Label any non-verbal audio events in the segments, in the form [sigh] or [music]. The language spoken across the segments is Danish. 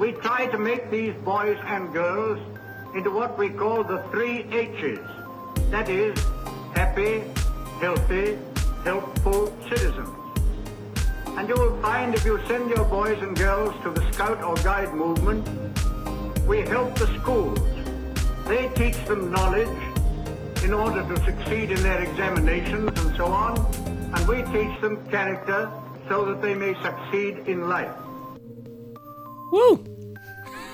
we try to make these boys and girls into what we call the three H's. That is, happy, healthy, helpful citizens. And you will find if you send your boys and girls to the Scout or Guide movement, we help the schools. They teach them knowledge in order to succeed in their examinations and so on, and we teach them character so that they may succeed in life. Woo!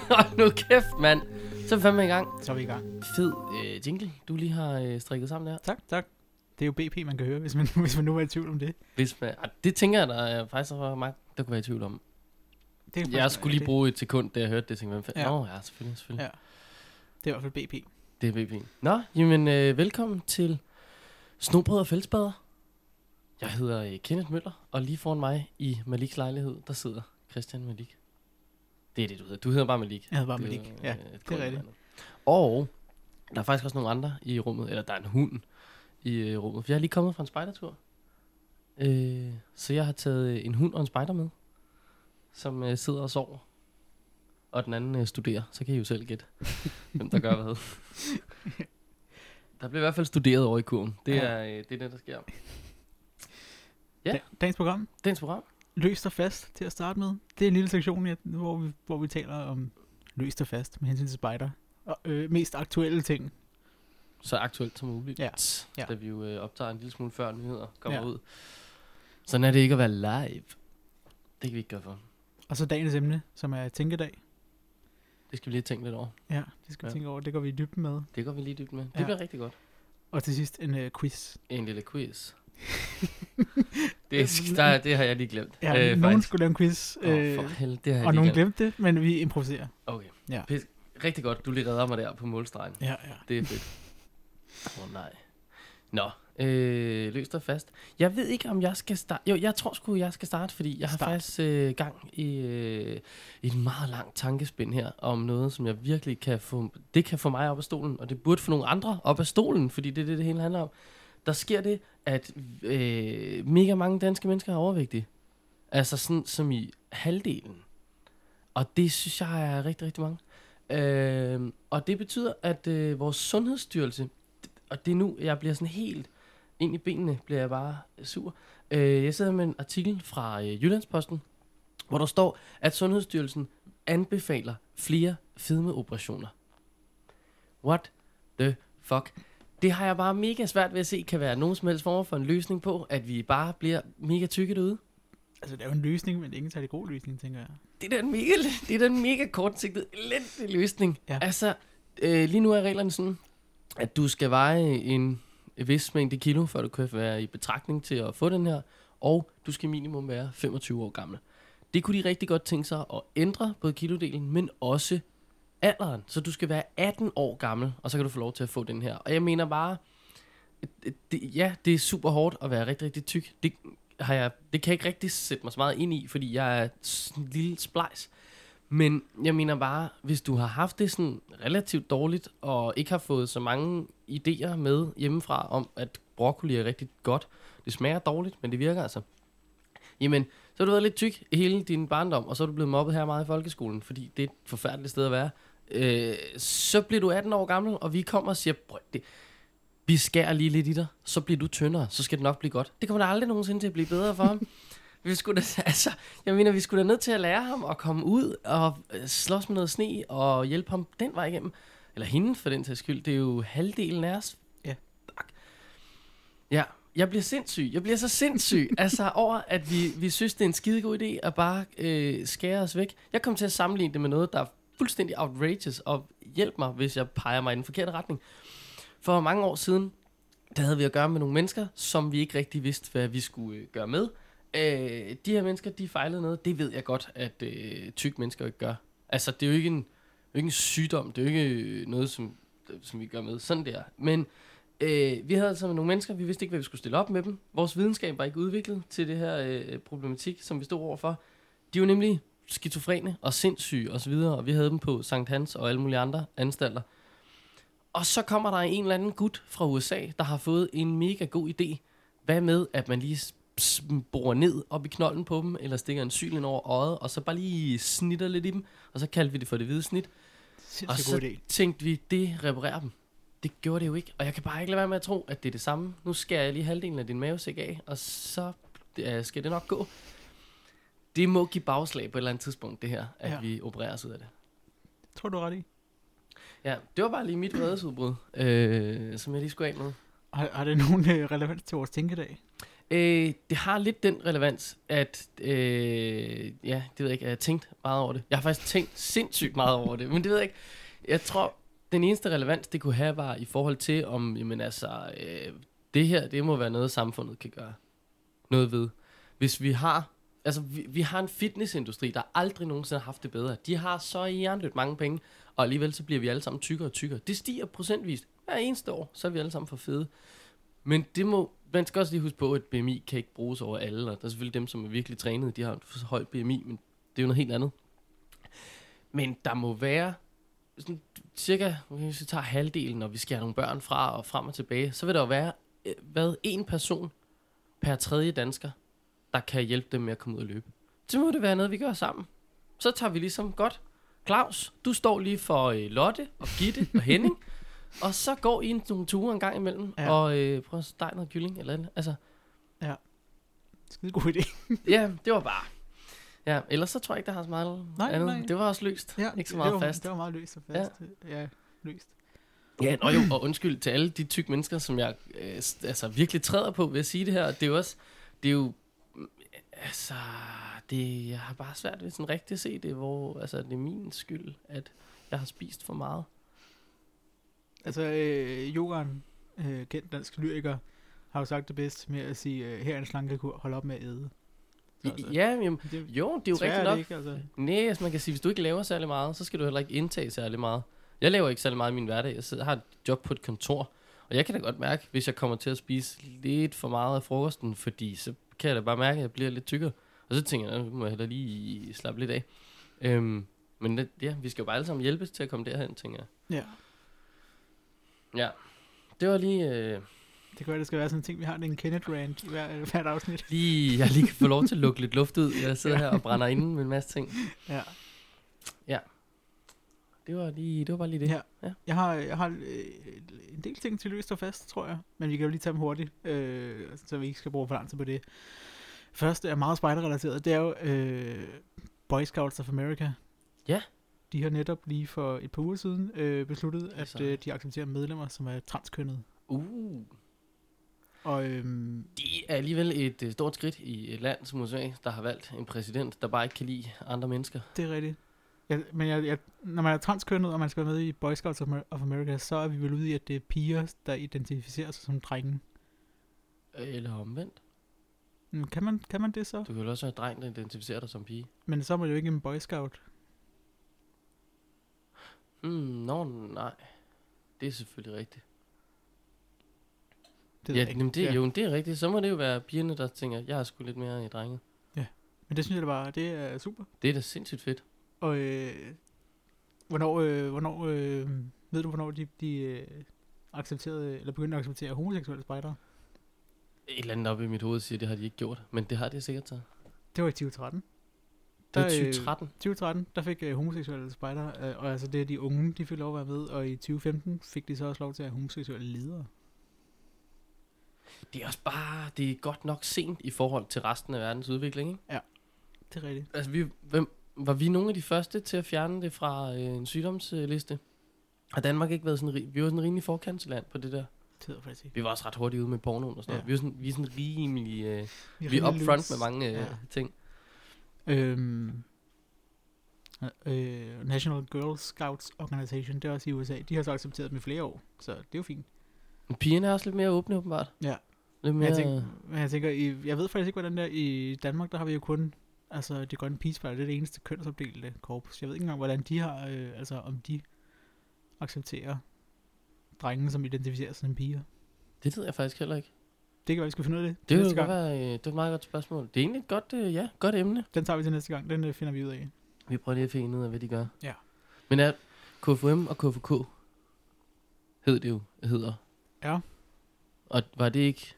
[laughs] Hold nu kæft, mand. Så er vi fandme i gang. Så er vi i gang. Fed øh, jingle, du lige har øh, strikket sammen der. Tak, tak. Det er jo BP, man kan høre, hvis man, [laughs] hvis man nu er i tvivl om det. Hvis man, ah, det tænker jeg, der er faktisk er mange, der kunne være i tvivl om. det er Jeg skulle lige bruge et sekund, da jeg hørte det. Tænkte? Ja. Nå, ja, selvfølgelig, selvfølgelig. Ja. Det er i hvert fald BP. Det er VP. Nå, jamen øh, velkommen til Snobrød og Fældsbader. Jeg hedder øh, Kenneth Møller, og lige foran mig i Maliks lejlighed, der sidder Christian Malik. Det er det, du hedder. Du hedder bare Malik. Jeg hedder bare Malik. Ja, øh, et det er godt rigtigt. Og der er faktisk også nogle andre i rummet, eller der er en hund i øh, rummet. For jeg er lige kommet fra en spejdertur. Øh, så jeg har taget øh, en hund og en spejder med, som øh, sidder og sover. Og den anden øh, studerer. Så kan I jo selv gætte, hvem der gør hvad. [laughs] Der bliver i hvert fald studeret over i kurven. Det Ja. er, øh, det er det, der sker. Ja. Da- Dagens program, Dagens program. Løst og fast til at starte med. Det er en lille sektion, hvor vi, hvor vi taler om løst og fast med hensyn til spider. Og øh, mest aktuelle ting. Så aktuelt som muligt. Ja. Ja. Da vi jo øh, optager en lille smule før nyheder kommer Ja. ud. Sådan er det ikke at være live. Det kan vi ikke gøre for. Og så dagens emne, som er tænkedag. Det skal vi lige tænke lidt over. Ja, det skal vi Ja. tænke over. Det går vi i dybden med. Det går vi lige dybt med. Det Ja. bliver rigtig godt. Og til sidst en øh, quiz. En lille quiz. [laughs] det, der, det har jeg lige glemt. Ja, øh, nogen faktisk. skulle lave en quiz. Øh, for helvede, det har jeg og nogen glemt. glemte det, men vi improviserer. Okay. Ja. Pis. Rigtig godt, du lige redder mig der på målstregen. Ja, ja. Det er fedt. Åh oh, nej. Nå, øh, løst og fast. Jeg ved ikke, om jeg skal starte. Jo, jeg tror sgu, jeg skal starte, fordi jeg har Start. faktisk øh, gang i, øh, et meget langt tankespind her, om noget, som jeg virkelig kan få, det kan få mig op af stolen, og det burde få nogle andre op af stolen, fordi det er det, det hele handler om. Der sker det, at øh, mega mange danske mennesker er overvægtige. Altså sådan som i halvdelen. Og det synes jeg er rigtig, rigtig mange. Øh, og det betyder, at øh, vores sundhedsstyrelse, og det er nu, jeg bliver sådan helt ind i benene, bliver jeg bare sur. Øh, jeg sidder med en artikel fra øh, Jyllandsposten, hvor der står, at Sundhedsstyrelsen anbefaler flere fedmeoperationer. What the fuck? Det har jeg bare mega svært ved at se, kan være nogen som helst form for en løsning på, at vi bare bliver mega tykke derude. Altså, det er jo en løsning, men det er ikke en særlig god løsning, tænker jeg. Det er da en mega, det er da en mega kortsigtet, elendig løsning. Ja. Altså, øh, lige nu er reglerne sådan, at du skal veje en vis mængde kilo, før du kan være i betragtning til at få den her, og du skal minimum være 25 år gammel. Det kunne de rigtig godt tænke sig at ændre både kilodelen, men også alderen. Så du skal være 18 år gammel, og så kan du få lov til at få den her. Og jeg mener bare, det, ja, det er super hårdt at være rigtig, rigtig tyk. Det, har jeg, det kan jeg ikke rigtig sætte mig så meget ind i, fordi jeg er sådan en lille splejs. Men jeg mener bare, hvis du har haft det sådan relativt dårligt, og ikke har fået så mange idéer med hjemmefra om, at broccoli er rigtig godt. Det smager dårligt, men det virker altså. Jamen, så har du været lidt tyk i hele din barndom, og så er du blevet mobbet her meget i folkeskolen, fordi det er et forfærdeligt sted at være. Øh, så bliver du 18 år gammel, og vi kommer og siger, "Prøv, det, vi skærer lige lidt i dig, så bliver du tyndere, så skal det nok blive godt. Det kommer da aldrig nogensinde til at blive bedre for ham. [laughs] vi skulle da, altså, jeg mener, vi skulle da nødt til at lære ham at komme ud og øh, slås med noget sne og hjælpe ham den vej igennem. Eller hende for den sags skyld. Det er jo halvdelen af os. Ja. Fuck. Ja, jeg bliver sindssyg. Jeg bliver så sindssyg. [laughs] altså over, at vi, vi synes, det er en skidegod idé at bare øh, skære os væk. Jeg kom til at sammenligne det med noget, der er fuldstændig outrageous. Og hjælp mig, hvis jeg peger mig i den forkerte retning. For mange år siden, der havde vi at gøre med nogle mennesker, som vi ikke rigtig vidste, hvad vi skulle øh, gøre med. Øh, de her mennesker, de fejlede noget. Det ved jeg godt, at øh, tyk mennesker ikke gør. Altså, det er jo ikke en, ikke en sygdom. Det er jo ikke øh, noget, som, som vi gør med. Sådan der. Men øh, vi havde altså nogle mennesker, vi vidste ikke, hvad vi skulle stille op med dem. Vores videnskab var ikke udviklet til det her øh, problematik, som vi stod overfor. De jo nemlig skizofrene og sindssyge osv., og, og vi havde dem på Sankt Hans og alle mulige andre anstalter. Og så kommer der en eller anden gut fra USA, der har fået en mega god idé. Hvad med, at man lige borer ned op i knolden på dem, eller stikker en syl ind over øjet, og så bare lige snitter lidt i dem, og så kaldte vi det for det hvide snit. Og så god idé. tænkte vi, det reparerer dem. Det gjorde det jo ikke, og jeg kan bare ikke lade være med at tro, at det er det samme. Nu skærer jeg lige halvdelen af din mavesæk af, og så øh, skal det nok gå. Det må give bagslag på et eller andet tidspunkt, det her, at Ja. vi opererer os ud af det. Tror du ret i? Ja, det var bare lige mit vredesudbrud, øh, som jeg lige skulle af med. Har, har det nogen øh, relevans til vores tænkedag? Øh, det har lidt den relevans, at, øh, ja, det ved jeg ikke, jeg har tænkt meget over det. Jeg har faktisk tænkt sindssygt meget over det, men det ved jeg ikke. Jeg tror, den eneste relevans, det kunne have, var i forhold til, om, jamen altså, øh, det her, det må være noget, samfundet kan gøre noget ved. Hvis vi har, altså, vi, vi har en fitnessindustri, der aldrig nogensinde har haft det bedre. De har så hjernedødt mange penge, og alligevel så bliver vi alle sammen tykkere og tykkere. Det stiger procentvis. Hver eneste år, så er vi alle sammen for fede. Men det må, man skal også lige huske på, at BMI kan ikke bruges over alle, og der er selvfølgelig dem, som er virkelig trænede, de har et for højt BMI, men det er jo noget helt andet. Men der må være sådan, cirka, hvis vi tager halvdelen, og vi skærer nogle børn fra og frem og tilbage, så vil der jo være, øh, hvad, en person per tredje dansker, der kan hjælpe dem med at komme ud og løbe. Så må det være noget, vi gør sammen. Så tager vi ligesom godt, Claus, du står lige for øh, Lotte og Gitte og Henning, [laughs] og så går I en, nogle ture en gang imellem, Ja. ja. og øh, prøv at stege noget kylling eller andet. Altså, Skide god idé. [laughs] ja, det var bare... Ja, ellers så tror jeg ikke, der har så meget Nej, andet. nej. Det var også løst. Ja, ikke så det meget var, fast. Det var meget løst og fast. Ja, ja løst. Ja, nå jo, og undskyld til alle de tykke mennesker, som jeg øh, altså, virkelig træder på ved at sige det her. Det er jo også, det er jo, altså, det, jeg har bare svært ved sådan rigtig at se det, hvor, altså, det er min skyld, at jeg har spist for meget. Altså, øh, Jogan, øh, kendt dansk lyriker, har jo sagt det bedst med at sige, øh, her er en slankekur, hold op med at æde. Så, altså, Ja, jamen, det, jo, det er jo rigtigt nok. Ikke, altså. Nej, altså man kan sige, hvis du ikke laver særlig meget, så skal du heller ikke indtage særlig meget. Jeg laver ikke særlig meget i min hverdag. Jeg sidder, har et job på et kontor, og jeg kan da godt mærke, hvis jeg kommer til at spise lidt for meget af frokosten, fordi så kan jeg da bare mærke, at jeg bliver lidt tykkere. Og så tænker jeg, nu må jeg heller lige slappe lidt af. Øhm, men det, ja, vi skal jo bare alle sammen hjælpes til at komme derhen, tænker jeg. Ja, Ja, det var lige, øh, det kan være, det skal være sådan en ting, vi har en Kenneth rant i hver, hvert afsnit. lige, jeg lige kan få lov til at lukke lidt luft ud. Jeg sidder Ja. her og brænder inde med en masse ting. Ja. Det var, lige, det var bare lige det. Ja. ja. Jeg har, jeg har øh, en del ting til løst og fast, tror jeg. Men vi kan jo lige tage dem hurtigt, øh, så vi ikke skal bruge for lang tid på det. Første er meget spejderrelateret. Det er jo øh, Boy Scouts of America. Ja. De har netop lige for et par uger siden øh, besluttet, at øh, de accepterer medlemmer, som er transkønnede. Uh. Og øhm, Det er alligevel et øh, stort skridt i et land som USA, der har valgt en præsident, der bare ikke kan lide andre mennesker. det er rigtigt. Jeg, men jeg, jeg, når man er transkønnet, og man skal være med i Boy Scouts of, Amer- of America, så er vi vel ude i, at det er piger, der identificerer sig som drenge. Eller omvendt. Men Kan man, kan man det så? Du kan jo også være dreng, der identificerer dig som pige. Men så er man jo ikke en Boy Scout. Hmm, nå, nej. Det er selvfølgelig rigtigt. Det ja, ikke. jamen det, ja. jo, det er rigtigt. Så må det jo være pigerne, der tænker, jeg er sgu lidt mere i drenge. Men det synes jeg da bare, det er super. Det er da sindssygt fedt. Og øh, hvornår, øh, hvornår øh, ved du, hvornår de, de øh, accepterede, eller begyndte at acceptere homoseksuelle spejdere? Et eller andet oppe i mit hoved siger, det har de ikke gjort. Men det har de sikkert så. Det var i 2013. Det er Der, øh, 2013. 2013, der fik øh, homoseksuelle spejdere, øh, og altså det er de unge, de fik lov at være med, og i 2015 fik de så også lov til at have homoseksuelle ledere. Det er også bare, det er godt nok sent i forhold til resten af verdens udvikling, ikke? Det er rigtigt. Altså, vi, hvem, var vi nogle af de første til at fjerne det fra øh, en sygdomsliste? Har Danmark ikke været sådan, vi var sådan rimelig forkantsland på det der. Det ved jeg. Vi var også ret hurtigt ude med pornoen og sådan Ja. noget. Vi er sådan, vi er sådan rimelig, øh, vi er upfront med mange øh, Ja. ting. Øhm, øh, National Girl Scouts Organization, det er også i USA. De har så accepteret dem i flere år, så det er jo fint. Men pigerne er også lidt mere åbne, åbenbart. Ja. Lidt Men mere, jeg, tænker, men jeg tænker, i, jeg ved faktisk ikke, hvordan der i Danmark, der har vi jo kun, altså det grønne pigespejl, det er det eneste kønsopdelte korpus. Jeg ved ikke engang, hvordan de har, øh, altså om de accepterer drenge, som identificerer sig som piger. det ved jeg faktisk heller ikke. Det kan være, vi skal finde ud af det. Det næste godt være, øh, det er et meget godt spørgsmål. Det er egentlig et godt, øh, ja, godt emne. Den tager vi til næste gang. Den øh, finder vi ud af. Vi prøver lige at finde ud af, hvad de gør. Ja. Men er KFM og KFK, hed det jo, hedder. Ja. Og var det ikke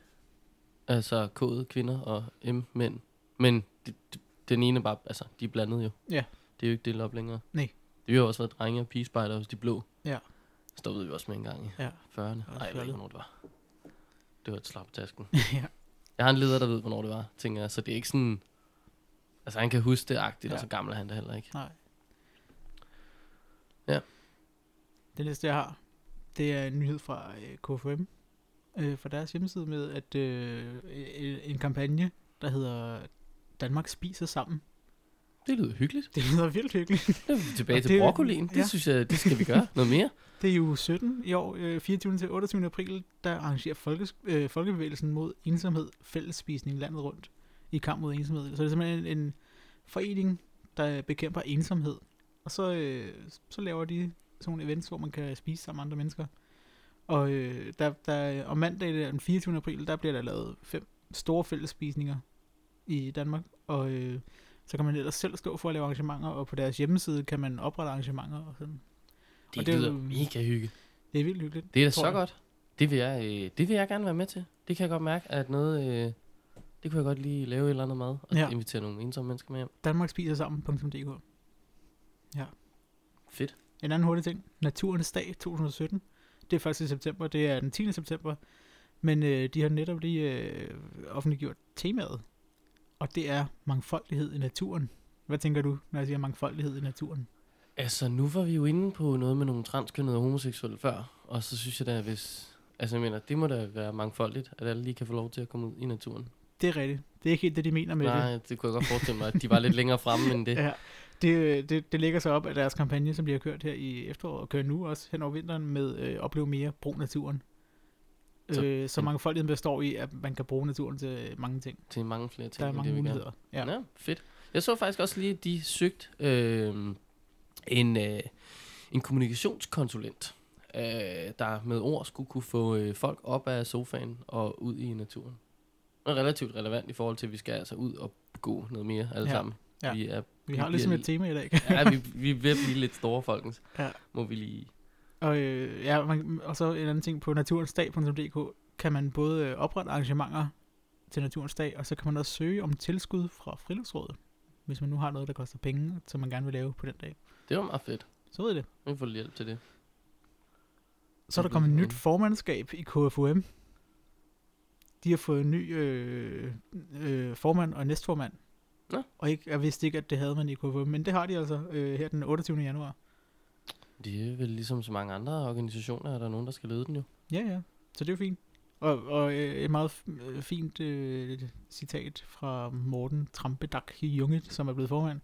Altså K'et kvinder og M mænd. Men det, det, den ene er bare, altså, de er blandet jo. Ja. Det er jo ikke delt op længere. Nej. Det har jo også været drenge og pigespejder hos de blå. Ja. Stoppede vi også med en gang i Ja. 40'erne. er Nej, jeg ved ikke, hvornår det var. Det var et slap tasken. [laughs] ja. Jeg har en leder, der ved, hvornår det var, tænker jeg. Så det er ikke sådan... Altså, han kan huske det agtigt, ja. og så gammel er han da heller ikke. Nej. Ja. Det næste, jeg har, det er en nyhed fra øh, KFM. Øh, fra deres hjemmeside med, at øh, en kampagne, der hedder Danmark spiser sammen. Det lyder hyggeligt. Det lyder virkelig hyggeligt. [laughs] Vi tilbage til broccolien. Det ja. synes jeg, det skal vi gøre. [laughs] Noget mere. Det er jo 17 i år, øh, 24. til 28. april, der arrangerer folkes, øh, Folkebevægelsen mod ensomhed fællesspisning landet rundt i kamp mod ensomhed. Så det er simpelthen en, en forening, der bekæmper ensomhed. Og så, øh, så laver de sådan nogle events, hvor man kan spise sammen med andre mennesker. Og øh, der, der, om mandag den 24. april, der bliver der lavet fem store fællesspisninger i Danmark. Og øh, så kan man ellers selv stå for at lave arrangementer, og på deres hjemmeside kan man oprette arrangementer og sådan. Det, Og det er lyder jo- mega hygge. Det er vildt hyggeligt. Det er da så jeg. godt. Det vil, jeg, øh, det vil jeg gerne være med til. Det kan jeg godt mærke, at noget... Øh, det kunne jeg godt lige lave et eller andet mad, og Ja. ja. invitere nogle ensomme mennesker med hjem. Danmark spiser sammen.dk. Fedt. En anden hurtig ting. Naturens dag 2017. Det er 1. september. Det er den 10. september. Men øh, de har netop lige øh, offentliggjort temaet. Og det er mangfoldighed i naturen. Hvad tænker du, når jeg siger mangfoldighed i naturen? Altså, nu var vi jo inde på noget med nogle transkønnede og homoseksuelle før, og så synes jeg da, hvis... Altså, jeg mener, det må da være mangfoldigt, at alle lige kan få lov til at komme ud i naturen. Det er rigtigt. Det er ikke helt det, de mener med det. Nej, det kunne jeg godt forestille mig, at de var lidt [laughs] længere fremme end det. Ja, det, det, det ligger så op af deres kampagne, som de har kørt her i efteråret, og kører nu også hen over vinteren med øh, opleve mere, brug naturen. Så- øh, så mangfoldigheden består i, at man kan bruge naturen til mange ting. Til mange flere ting, Der er mange det, muligheder. Ja. Ja. fedt. Jeg så faktisk også lige, at de søgte øh, en, øh, en kommunikationskonsulent, øh, der med ord skulle kunne få øh, folk op af sofaen og ud i naturen. Og relativt relevant i forhold til, at vi skal altså ud og gå noget mere alle Ja. sammen. Ja. Vi er, Vi har Vi ligesom bliver et tema i dag. ja, vi, vi er at blive lidt store, folkens. Ja. Må vi lige... og, øh, ja, man, og så en anden ting på naturensdag.dk kan man både øh, oprette arrangementer til Naturens Dag, og så kan man også søge om tilskud fra Friluftsrådet, hvis man nu har noget, der koster penge, som man gerne vil lave på den dag. Det var meget fedt. Så ved I det. Vi får hjælp til det. Så er der kommet et bliver nyt formandskab i KFUM. De har fået en ny øh, øh, formand og næstformand. Nå. Og ikke, jeg vidste ikke, at det havde man i KFUM, men det har de altså øh, her den 28. januar. Det er vel ligesom så mange andre organisationer, er der nogen, der skal lede den jo. Ja, ja. Så det er jo fint. Og, og øh, et meget øh, fint øh, citat fra Morten Trampedak Junge, som er blevet formand,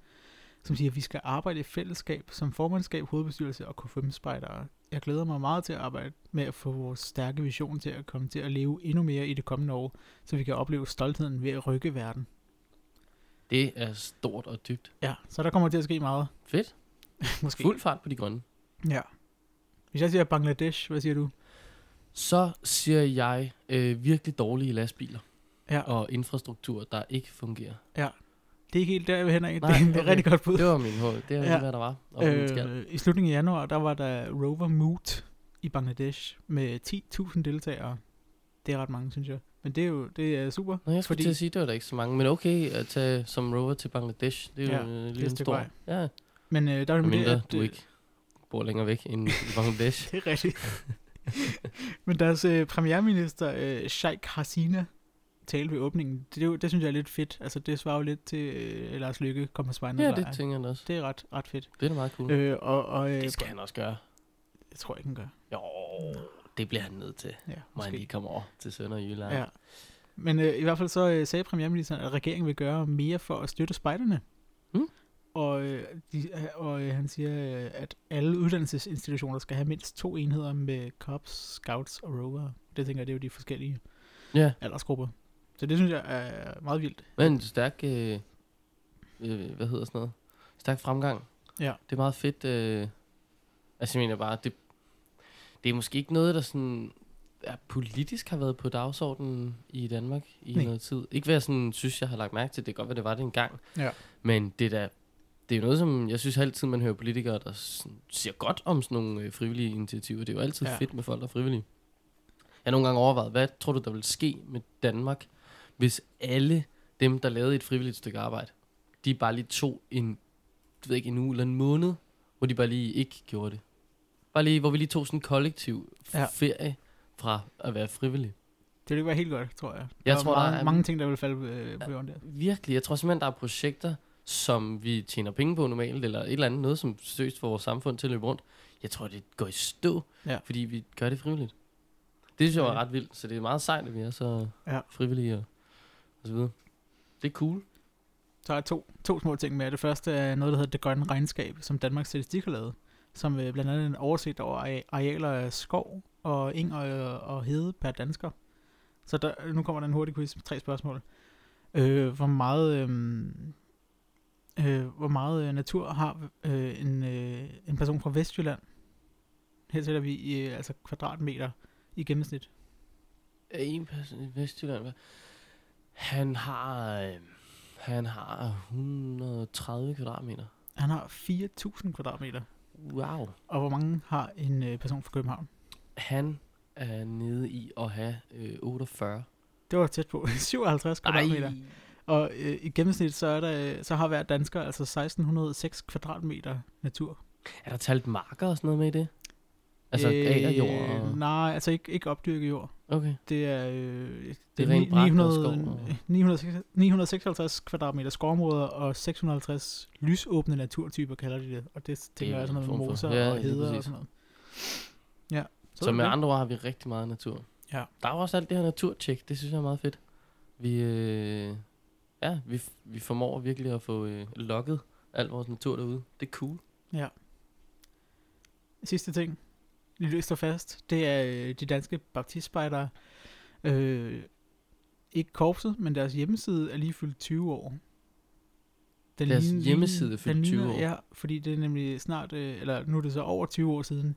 som siger, at vi skal arbejde i fællesskab som formandskab, hovedbestyrelse og K5-spejdere. Jeg glæder mig meget til at arbejde med at få vores stærke vision til at komme til at leve endnu mere i det kommende år, så vi kan opleve stoltheden ved at rykke verden. Det er stort og dybt. Ja, så der kommer til at ske meget. Fedt. [laughs] Måske. Fuld fart på de grønne. Ja. Hvis jeg siger Bangladesh, hvad siger du? Så siger jeg øh, virkelig dårlige lastbiler Ja, og infrastruktur, der ikke fungerer. det er ikke helt der, jeg vil hen af. Nej, det, er- det er okay. rigtig godt bud. Det var min hoved. Det er Ja. ja. hvad der var. Og øh, I slutningen af januar, der var der Rover Moot i Bangladesh med 10.000 deltagere. Det er ret mange, synes jeg. Men det er jo det er super. Nå, jeg skulle fordi- til at sige, det var der ikke så mange. Men okay at tage som rover til Bangladesh. Det er Ja, jo øh, lige en stor... vej. Ja, Men øh, der er med det, at, du øh, ikke bor længere væk end [laughs] i Bangladesh. Det er rigtigt. [laughs] Men deres øh, premierminister, øh, Sheikh Hasina, talte ved åbningen. Det, jo- det synes jeg er lidt fedt. Altså, det svarer jo lidt til øh, Lars Lykke, kom på spejne. ja, det tænker jeg også. det er ret, ret fedt. Det er meget cool. Øh, og, og, øh, det skal han også gøre. Jeg tror ikke, han gør. Jo, det bliver han nødt til. Ja, Må han lige komme over til Sønderjylland. Ja. Men øh, i hvert fald så øh, sagde premierministeren, at regeringen vil gøre mere for at støtte spejderne. Og, øh, de, og øh, han siger, øh, at alle uddannelsesinstitutioner skal have mindst to enheder med cops, scouts og rover. Det tænker jeg, det er jo de forskellige ja. aldersgrupper. Så det synes jeg er meget vildt. Men en stærk, øh, øh, hvad hedder sådan noget? Stærk fremgang. Ja. Det er meget fedt. Øh, altså jeg mener bare, det, det er måske ikke noget, der sådan er politisk har været på dagsordenen i Danmark i Nej. noget tid. Ikke hvad jeg sådan synes, jeg har lagt mærke til. Det kan godt være, det var det engang. Ja. Men det er da, det er jo noget, som jeg synes altid, man hører politikere, der sådan, siger godt om sådan nogle øh, frivillige initiativer. Det er jo altid Ja. fedt med folk, der er frivillige. Jeg har nogle gange overvejet, hvad tror du, der vil ske med Danmark, hvis alle dem, der lavede et frivilligt stykke arbejde, de bare lige tog en, du ved ikke, en uge eller en måned, hvor de bare lige ikke gjorde det. Bare lige, hvor vi lige tog sådan en kollektiv Ja. ferie fra at være frivillig. Det ville være helt godt, tror jeg. Jeg der tror, er der mange, er- mange ting, der vil falde øh, på jorden der. Virkelig, jeg tror simpelthen, der er projekter, som vi tjener penge på normalt, eller et eller andet, noget som seriøst får vores samfund til at løbe rundt. Jeg tror, det går i stå, Ja. fordi vi gør det frivilligt. Det synes jeg var ret vildt, så det er meget sejt, at vi er så Ja. frivillige og, og så videre. Det er cool. Så er to, to små ting med. Det første er noget, der hedder Det Grønne Regnskab, som Danmarks Statistik har lavet. Som øh, blandt andet er en oversigt over are- arealer af skov og eng og, og hede per dansker. Så der, nu kommer der en hurtig quiz med tre spørgsmål. Øh, hvor meget, øh, øh, hvor meget øh, natur har øh, en, øh, en person fra Vestjylland? Her sætter vi i øh, altså kvadratmeter i gennemsnit. Er en person i Vestjylland, hvad? Han har, øh, han har 130 kvadratmeter. Han har 4.000 kvadratmeter. Wow. Og hvor mange har en øh, person fra København? Han er nede i at have øh, 48. Det var tæt på. [laughs] 57 kvadratmeter. Og øh, i gennemsnit, så, er der, så har hver dansker altså 1606 kvadratmeter natur. Er der talt marker og sådan noget med i det? Altså øh, agerjord og... Nej, altså ikke, ikke opdyrket jord. Okay. Det er, øh, Det er rent ni- brak og 900, skov og- 900, 956 kvadratmeter skovområder og 650 lysåbne naturtyper, kalder de det. Og det tænker er jeg sådan en noget for- moser ja, og heder og sådan noget. Ja. Så, er det med det. andre ord har vi rigtig meget natur. Ja. Der er også alt det her naturtjek, det synes jeg er meget fedt. Vi, øh, ja, vi, vi formår virkelig at få øh, lukket al vores natur derude. Det er cool. Sidste ting, løst og fast, det er øh, de danske baptistspejdere. Øh, ikke korpset, men deres hjemmeside er lige fyldt 20 år. Den Deres ligner- hjemmeside er fyldt den 20 ligner- år? Ja, fordi det er nemlig snart, øh, eller nu er det så over 20 år siden,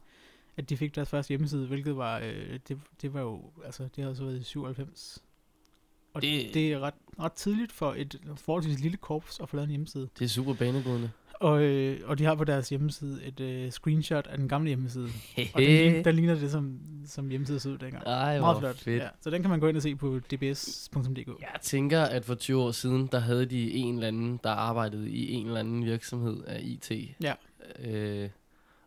at de fik deres første hjemmeside, hvilket var, øh, det, det var jo, altså det havde så været i 97. Og det, Det- er ret, ret tidligt for et forholdsvis lille korps at få lavet en hjemmeside. Det er super banebrydende. Og, øh, og de har på deres hjemmeside et øh, screenshot af den gamle hjemmeside. Og den, ligner, den ligner det, som, som hjemmeside så ud dengang. Ej, Meget flot. fedt. Ja, så den kan man gå ind og se på dbs.dk. Jeg tænker, at for 20 år siden, der havde de en eller anden, der arbejdede i en eller anden virksomhed af IT. Ja. Øh,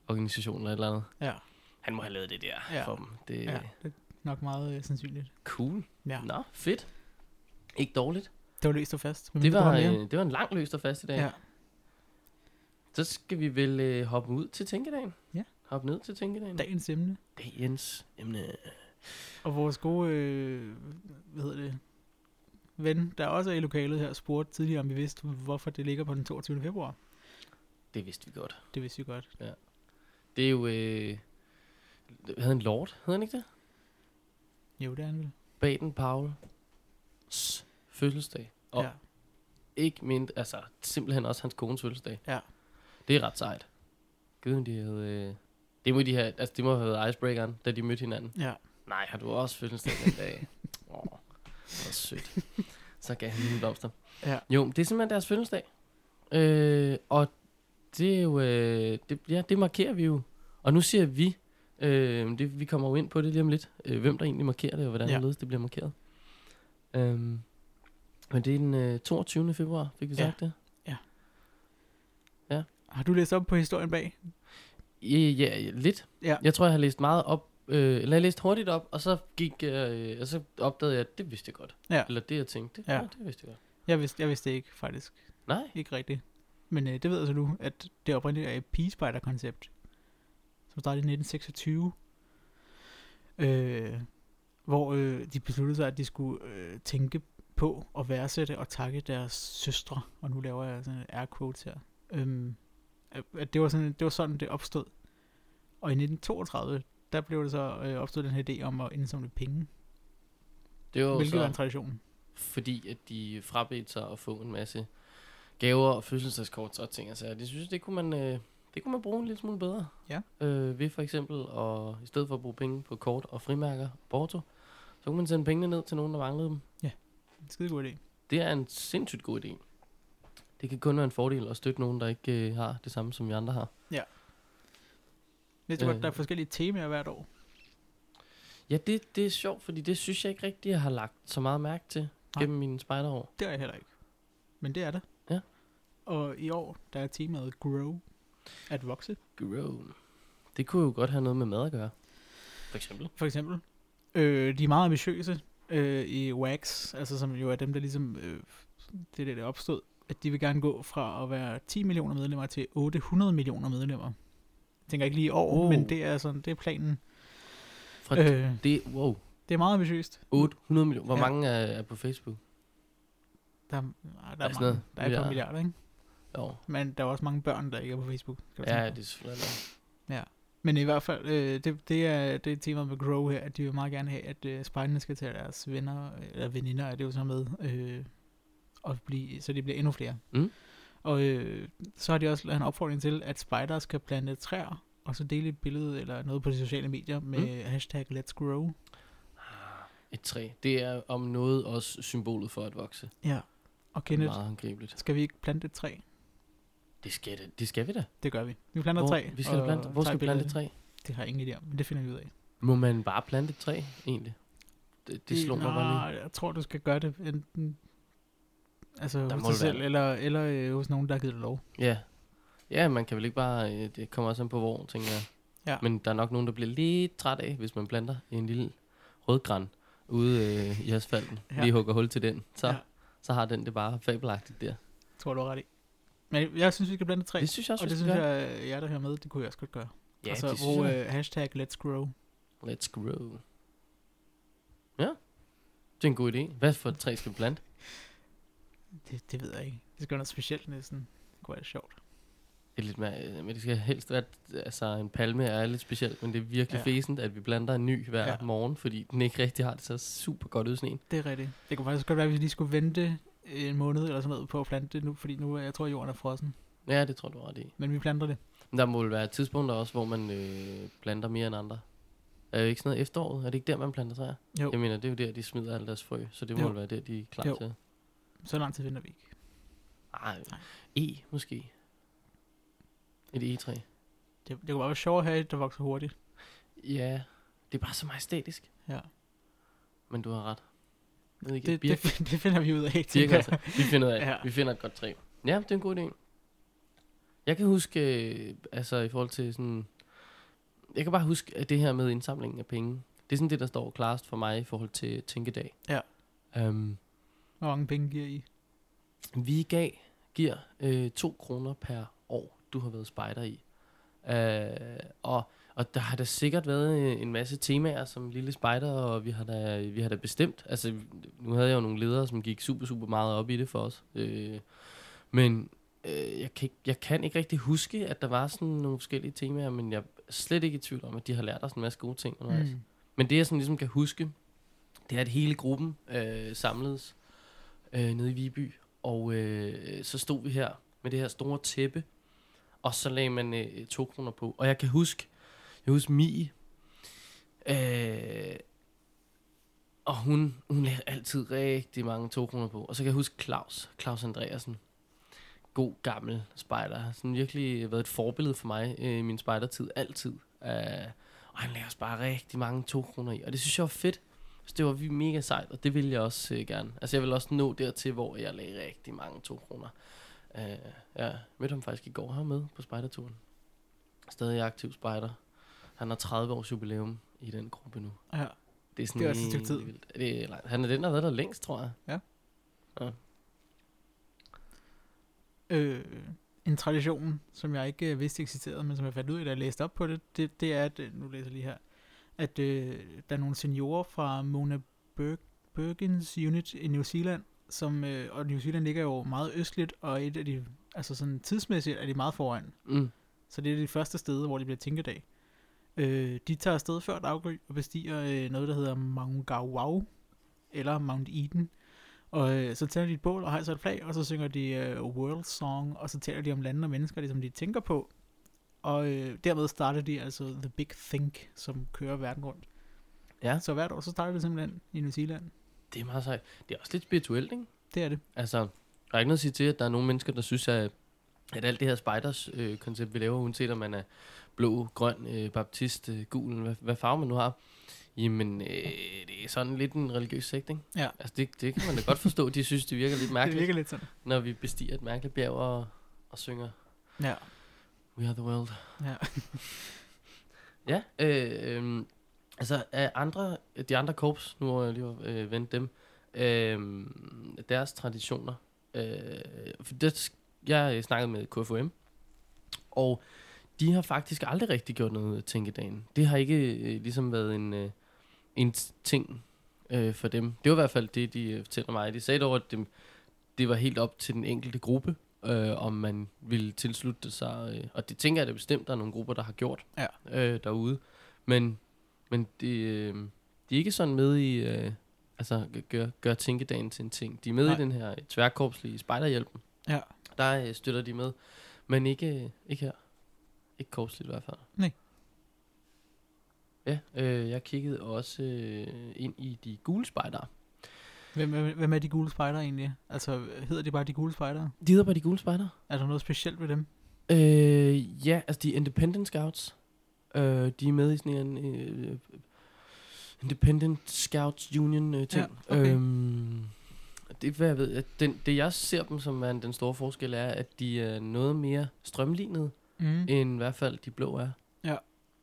organisation eller et eller andet. Ja, Han må have lavet det der Ja. for dem. Det er ja, det er nok meget øh, sandsynligt. cool. Ja. Nå, fedt. Ikke dårligt. Det var løst og fast. Men Det var, mere? øh, det var en lang løst og fast i dag. Ja. Så skal vi vel øh, hoppe ud til tænkedagen. Ja. Hoppe ned til tænkedagen. Dagens emne. Dagens emne. Og vores gode, øh, hvad hedder det, ven, der også er i lokalet her, spurgte tidligere, om vi vidste, hvorfor det ligger på den 22. februar. Det vidste vi godt. Det vidste vi godt. Det er jo... Øh, havde han Lord, hed han ikke det? Jo, det er han vel. Baden Powell's fødselsdag. Og Ja. ikke mindst, altså simpelthen også hans kones fødselsdag. Ja. Det er ret sejt. Gud, de havde... Øh, det må de have, altså det må have været icebreakeren, da de mødte hinanden. Ja. Nej, har du også fødselsdag den dag? [laughs] Åh, oh, hvor sødt. Så gav han en blomster. Ja. Jo, det er simpelthen deres fødselsdag. Øh, og det er jo, øh, det, ja, det markerer vi jo. Og nu siger vi, øh, det, vi kommer jo ind på det lige om lidt, øh, hvem der egentlig markerer det, og hvordan ja. det bliver markeret. Øhm, men det er den øh, 22. februar, fik vi Ja. sagt det? Har du læst op på historien bag? Ja, ja, lidt. Ja. Jeg tror, jeg har læst meget op, øh, eller jeg læste hurtigt op, og så gik øh, og så opdagede jeg, at det vidste jeg godt. Ja. Eller det, jeg tænkte, det, Ja. ja. det vidste jeg godt. Jeg vidste, jeg vidste det ikke, faktisk. Nej, Ikke rigtigt. Men øh, det ved jeg så nu, at det oprindeligt er et pigespejder-koncept, som startede i 1926, øh, hvor øh, de besluttede sig, at de skulle øh, tænke på at værdsætte og takke deres søstre, og nu laver jeg sådan air quotes her, øhm, at- det var, sådan, det var sådan, det opstod. Og i 1932, der blev det så øh, opstået den her idé om at indsamle penge, det var hvilket var en tradition. fordi at de frabedte sig at få en masse gaver og fødselsdagskort og ting. Altså, det synes det kunne man, øh, det kunne man bruge en lille smule bedre. Ja. Øh, ved for eksempel, at, i stedet for at bruge penge på kort og frimærker og porto, så kunne man sende pengene ned til nogen, der manglede dem. En skide god idé. Det er en sindssygt god idé. Det kan kun være en fordel at støtte nogen, der ikke øh, har det samme, som vi andre har. Næste godt, Øh. der er forskellige temaer hvert år. Ja, det, det er sjovt, fordi det synes jeg ikke rigtig, jeg har lagt så meget mærke til. Nej. gennem mine spejderår. Det er jeg heller ikke. Men det er det. Ja. Og i år, der er temaet Grow. At vokse, Grow. Det kunne jo godt have noget med mad at gøre. For eksempel. for eksempel. Øh, de er meget ambitiøse øh, i WAX, altså som jo er dem, der ligesom, øh, det der, der opstod, at de vil gerne gå fra at være 10 millioner medlemmer til 800 millioner medlemmer. Jeg tænker ikke lige i år, Oh. men det er sådan, det er planen. Fra øh. Det, wow, det er meget ambitiøst. 800 millioner. Hvor Ja. mange er, er på Facebook? Der, er- der, Er er, sådan mange, der er et par milliarder? ikke? Jo. Men der er også mange børn, der ikke er på Facebook. Du Ja, det er selvfølgelig noget. Men i hvert fald, øh, det, det, er, det er temaet med Grow her, at de vil meget gerne have, at øh, spejderne skal tage deres venner, eller veninder er det jo så med, øh, og blive, så de bliver endnu flere. Mm. Og øh, så har de også lavet en opfordring til, at spejdere skal plante træer, og så dele et billede eller noget på de sociale medier med mm. hashtag Let's Grow. Et træ. Det er om noget også symbolet for at vokse. Ja. Og Kenneth, Meget skal vi ikke plante et træ? Det skal, det, det skal vi da. Det gør vi. Vi planter Hvor, træ. vi skal plante, hvor skal vi plante træ? Det har jeg ingen idé om, men det finder vi ud af. Må man bare plante træ, egentlig? Det, det slår mig bare lige. Jeg tror, du skal gøre det enten altså Der hos dig selv, eller, eller øh, hos nogen, der har givet dig lov. Ja. Ja, man kan vel ikke bare... øh, Det kommer også an på hvor, tænker jeg. Ja. Men der er nok nogen, der bliver lidt træt af, hvis man planter en lille rødgran ude øh, i asfalten. Ja. Lige hugger hul til den. Så, Ja. så har den det bare fabelagtigt der. Tror du ret i. Men jeg synes, vi skal blande træ. Det synes jeg også, og det synes jeg, jer der hører med, det kunne jeg også godt gøre. Ja, og så det synes bruge jeg. øh, hashtag let's grow. Let's grow. Ja. Det er en god idé. Hvad for et træ skal vi plante? Det, det ved jeg ikke. Det skal være noget specielt næsten. Det kunne være sjovt. Det er lidt mere, øh, men det skal helst være, altså en palme er lidt specielt, men det er virkelig Ja. fæsent, at vi planter en ny hver Ja. ja. morgen, fordi den ikke rigtig har det så super godt ud sådan en. Det er rigtigt. Det kunne faktisk godt være, at vi lige skulle vente en måned eller sådan noget på at plante det nu, fordi nu jeg tror, jorden er frossen. Ja, det tror du ret i. Men vi planter det. Men der må vel være tidspunkter også, hvor man øh, planter mere end andre. Er det ikke sådan noget efteråret? Er det ikke der, man planter træer? Jo, Jeg mener, det er jo der, de smider alle deres frø, så det må Jo. være der, de er klar Jo. til. så lang tid venter vi ikke. Ej, Nej. E måske. Et E-træ. Det, det kunne bare være sjovt at have et, der vokser hurtigt. Ja, det er bare så majestætisk. Ja. Men du har ret. Ved ikke, Det, birk, det, det finder vi ud af, birk altså. [laughs] Vi finder, ud af, Ja. vi finder et godt træ. Ja, det er en god idé. Jeg kan huske, øh, altså i forhold til sådan... Jeg kan bare huske, at det her med indsamlingen af penge, det er sådan det, der står klarest for mig i forhold til Tænkedag. Ja. Um, Hvor mange penge giver I? Vi gav, giver øh, 2 kroner per år, du har været spejder i. Øh, og, og der har der sikkert været øh, en masse temaer som lille spejder, og vi har da, vi har da bestemt. Altså, nu havde jeg jo nogle ledere, som gik super, super meget op i det for os. Øh, men øh, jeg, kan ikke, jeg kan ikke rigtig huske, at der var sådan nogle forskellige temaer, men jeg er slet ikke i tvivl om, at de har lært os en masse gode ting undervejs. Mm. Men det jeg sådan ligesom kan huske, det er, at hele gruppen øh, samledes øh, nede i Viby. Og øh, så stod vi her med det her store tæppe, og så lagde man øh, to kroner på. Og jeg kan huske, jeg husker Mie, øh, og hun, hun lagde altid rigtig mange to kroner på. Og så kan jeg huske Claus, Claus Andreasen. God gammel spejder. Sådan virkelig været et forbillede for mig øh, i min spejdertid, altid. Øh, og han lagde os bare rigtig mange to kroner i. Og det synes jeg var fedt. Så det var vi mega sejt, og det ville jeg også øh, gerne. Altså jeg vil også nå dertil, hvor jeg lagde rigtig mange to kroner. Øh, jeg mødte ham faktisk i går her med på spejderturen. Stadig aktiv spejder. Han har 30 års jubilæum i den gruppe nu. Ja. Det er, sådan Det er også et stykke tid. Vildt. Det er, han er den, der har været der længst, tror jeg. Øh, en tradition, som jeg ikke øh, vidste eksisterede, men som jeg fandt ud af, da jeg læste op på det, det, det er, at, øh, nu læser jeg lige her, at øh, der er nogle seniorer fra Mona Berg, Bergens Unit i New Zealand, som, øh, og New Zealand ligger jo meget østligt, og et af de, altså sådan tidsmæssigt er de meget foran. Mm. Så det er de første steder, hvor det bliver tænkedag. Øh, de tager afsted før daggry og bestiger øh, noget, der hedder Maungawau, eller Mount Eden. Og øh, så tænder de et bål og hejser et flag, og så synger de øh, World Song, og så taler de om lande og mennesker, ligesom de tænker på. Og øh, dermed starter de altså The Big Think, som kører verden rundt. Ja, Så hvert år, så starter det simpelthen i New Zealand. det er meget sejt. Det er også lidt spirituelt, ikke? Det er det. Altså, der er ikke noget at sige til, at der er nogle mennesker, der synes, at, at alt det her spiders øh, koncept, vi laver, uanset om man er blå, grøn, øh, baptist, øh, gul, hvad, hvad farve man nu har, Jamen, øh, det er sådan lidt en religiøs sekt, ikke? Ja. Altså, det, det kan man da godt forstå. De synes, det virker lidt [laughs] Det mærkeligt, virker lidt sådan. når vi bestiger et mærkeligt bjerg og, og synger Ja. We are the world. ja. [laughs] Ja, øh, øh, altså er andre, de andre korps, nu har jeg lige øh, vendt dem, øh, deres traditioner. Øh, for det, jeg snakkede med KFUM, og de har faktisk aldrig rigtig gjort noget tænkedagen. Det har ikke øh, ligesom været en, øh, en ting øh, for dem. Det var i hvert fald det, de øh, fortæller mig. De sagde dog, at det, det var helt op til den enkelte gruppe, øh, om man ville tilslutte sig. Øh, og det tænker jeg da bestemt, der er nogle grupper, der har gjort Ja. øh, derude. Men, men det, øh, de er ikke sådan med i, øh, altså gør, gør tænkedagen til en ting. De er med Nej. i den her tværkorpslige spejderhjælpen. Ja. Der øh, støtter de med, men ikke, øh, ikke her. Ikke korpsligt i hvert fald. Nej. Ja, øh, jeg kiggede også øh, ind i de gule spejdere. Hvem, hvem, hvem er de gule spejdere egentlig? Altså, hedder de bare de gule spejdere? De hedder bare de gule spejdere. Er der noget specielt ved dem? Øh, ja, altså de Independent Scouts. Øh, de er med i sådan en øh, Independent Scouts Union øh, ting. Ja, okay. øhm, det, er, hvad jeg ved, at den, det jeg ser dem som er den store forskel er, at de er noget mere strømlignet, Mm. end i hvert fald de blå er. Ja.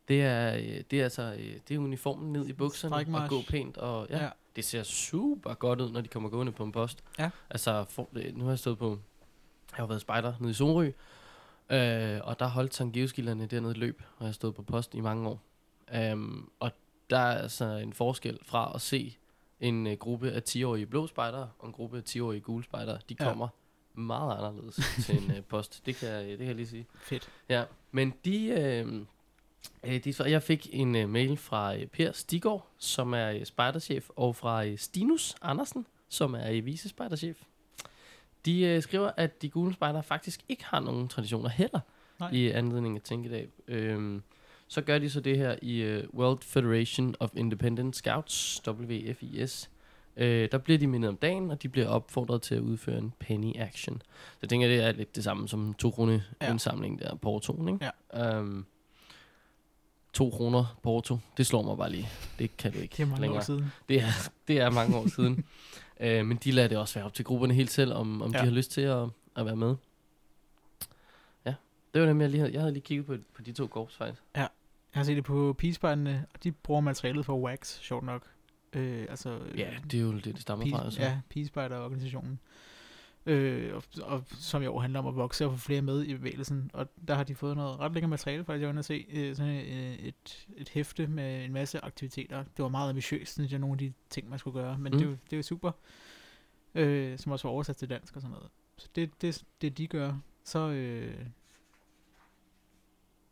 Det er, øh, det er altså øh, det er uniformen ned i bukserne og gå pænt. Og, ja, Ja. Det ser super godt ud, når de kommer gående på en post. Ja. Altså, for, øh, nu har jeg stået på, jeg har været spejder nede i Sorø, øh, og der holdt Tangeoskilderne dernede i løb, og jeg har stået på post i mange år. Um, og der er altså en forskel fra at se en uh, gruppe af 10-årige blå spejdere og en gruppe af 10-årige gule spejdere. De Ja. Meget anderledes [laughs] til en uh, post. Det kan, jeg- det kan jeg lige sige. Fedt. Ja, men de, øh, øh, de jeg fik en øh, mail fra øh, Per Stigård, som er øh, spejderchef, og fra øh, Stinus Andersen, som er øh, vicespejderchef. De øh, skriver, at de gule spejder faktisk ikke har nogen traditioner heller Nej. i anledning af Tænkedag. Øhm, så gør de så det her i øh, World Federation of Independent Scouts, WFIS. Øh, der bliver de mindet om dagen, og de bliver opfordret til at udføre en penny action. Så jeg tænker, det er lidt det samme som to kroner Ja. indsamling der på to, ikke? Ja. Øhm, to kroner Porto, det slår mig bare lige. Det kan du ikke Det er mange længere. år siden. Det er, det er mange år siden. [laughs] Øh, men de lader det også være op til grupperne helt selv, om, om ja. Ja. de har lyst til at, at være med. Ja, det var dem, jeg lige havde. Jeg havde lige kigget på, på de to korps, faktisk. Jeg har set det på pigespejderne, og de bruger materialet for wax, sjovt nok. Øh, altså, Ja, det er jo det, det stammer fra. Altså. Ja, pigespejderorganisationen. Øh, og, og, som jo handler om at vokse og få flere med i bevægelsen. Og der har de fået noget ret lækkert materiale, faktisk. Jeg var inde og se øh, sådan øh, et, et hæfte med en masse aktiviteter. Det var meget ambitiøst, synes jeg, nogle af de ting, man skulle gøre. Men Mm. det, jo- det jo super. Øh, som også var oversat til dansk og sådan noget. Så det det, det de gør. Så, øh,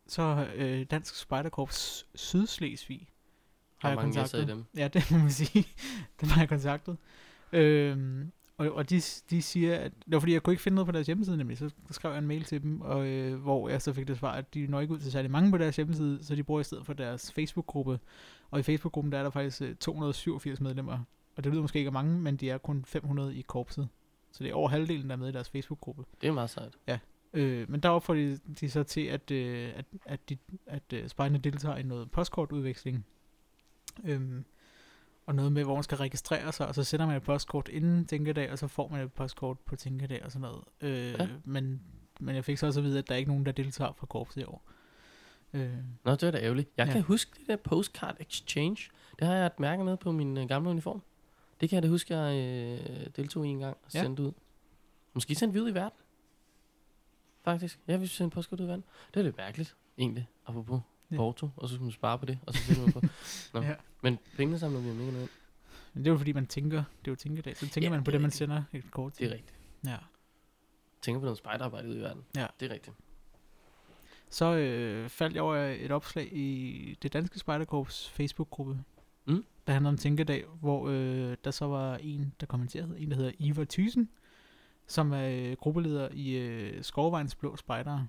så øh, Dansk Spejderkorps Sydslesvig Har i kontaktet. dem. Ja, [laughs] det må man sige. Dem har jeg kontaktet. Øhm, og, og de, de siger, at det var fordi, jeg kunne ikke finde noget på deres hjemmeside nemlig, så skrev jeg en mail til dem, og, øh, hvor jeg så fik det svar, at de når ikke ud til særlig mange på deres hjemmeside, så de bruger i stedet for deres Facebook-gruppe. Og i Facebook-gruppen, der er der faktisk øh, 287 medlemmer. Og det lyder måske ikke af mange, men de er kun 500 i korpset. Så det er over halvdelen, der er med i deres Facebook-gruppe. Det er meget sejt. Øh, men der opfordrer de, de så til, at, øh, at, at, de, at øh, spejlene deltager i noget postkortudveksling. Øhm, og noget med, hvor man skal registrere sig, og så sender man et postkort inden Tænkedag, og så får man et postkort på Tænkedag og sådan noget. Øh, Ja. men, men jeg fik så også at vide, at der er ikke nogen, der deltager fra korpset i år. Øh, Nå, det er da ærgerligt. Jeg Ja. kan huske det der postcard exchange. Det har jeg et mærke med på min øh, gamle uniform. Det kan jeg da huske, jeg øh, deltog i en gang og Ja. sendte ud. Måske sendte vi ud i verden. Faktisk. Ja, vi sendte postkort ud i verden. Det er lidt mærkeligt, egentlig, apropos Ja. Porto. Og så skulle man spare på det, og så sende man på. [laughs] Nå. Ja. Men pengene samler vi jo mega noget. men det er jo fordi, man tænker, det er jo Tænkedag, så tænker Ja, man på det det, man sender et kort til. Det er rigtigt. Ja. Tænker på noget spejderarbejde ude i verden. Ja. Det er rigtigt. Så øh, faldt jeg over et opslag i det danske spejderkorps Facebook-gruppe, Mm. der handler om Tænkedag, hvor øh, der så var en, der kommenterede, en der hedder Ivar Thysen, som er øh, gruppeleder i øh, Skovvejens Blå Spejdere,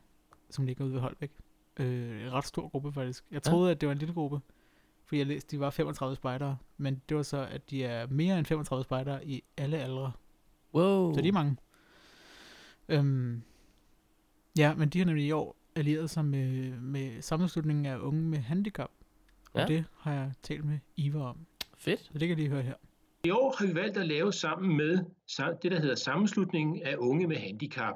som ligger ude ved Holbæk. Øh, en ret stor gruppe faktisk. Jeg Ja. troede, at det var en lille gruppe, for jeg læste, at de var 35 spejdere, men det var så, at de er mere end 35 spejdere i alle aldre. Wow. Så de er mange. Øhm, ja, men de har nemlig i år allieret sig med, med sammenslutningen af unge med handicap. Og Ja. det har jeg talt med Ivar om. Fedt. Så det kan lige høre her. I år har vi valgt at lave sammen med det, der hedder Sammenslutningen af Unge med Handicap.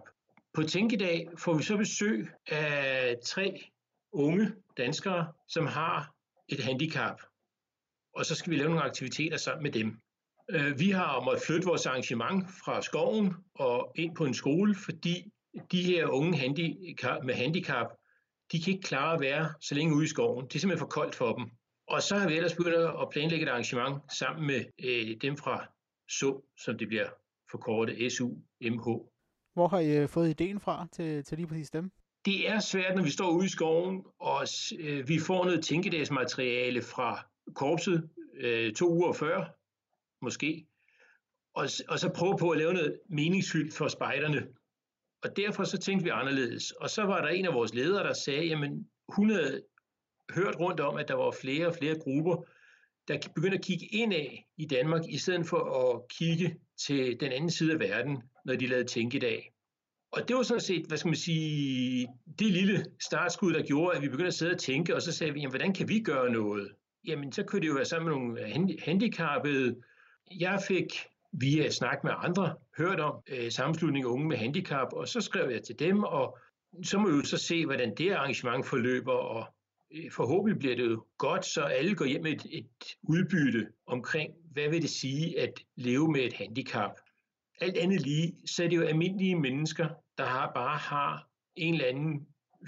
På Tænkedag får vi så besøg af tre unge danskere, som har et handicap. Og så skal vi lave nogle aktiviteter sammen med dem. Øh, vi har måttet flytte vores arrangement fra skoven og ind på en skole, fordi de her unge handicap, med handicap, de kan ikke klare at være så længe ude i skoven. Det er simpelthen for koldt for dem. Og så har vi ellers begyndt at planlægge et arrangement sammen med øh, dem fra SO, som det bliver forkortet SUMH. Hvor har I øh, fået ideen fra til, til lige præcis dem? Det er svært, når vi står ude i skoven, og øh, vi får noget tænkedagsmateriale fra korpset øh, to uger før, måske, og, og så prøve på at lave noget meningsfyldt for spejderne. Og derfor så tænkte vi anderledes. Og så var der en af vores ledere, der sagde, jamen hun havde hørt rundt om, at der var flere og flere grupper, der begyndte at kigge indad i Danmark, i stedet for at kigge til den anden side af verden, når de lavede tænkedag. Og det var sådan set, hvad skal man sige, det lille startskud, der gjorde, at vi begyndte at sidde og tænke, og så sagde vi, jamen, hvordan kan vi gøre noget? Jamen, så kunne det jo være sammen med nogle handicappede. Jeg fik via at snakke med andre hørt om øh, sammenslutningen af unge med handicap, og så skrev jeg til dem, og så må vi jo så se, hvordan det arrangement forløber, og øh, forhåbentlig bliver det jo godt, så alle går hjem med et, et udbytte omkring, hvad vil det sige at leve med et handicap alt andet lige, så er det jo almindelige mennesker, der har, bare har en eller anden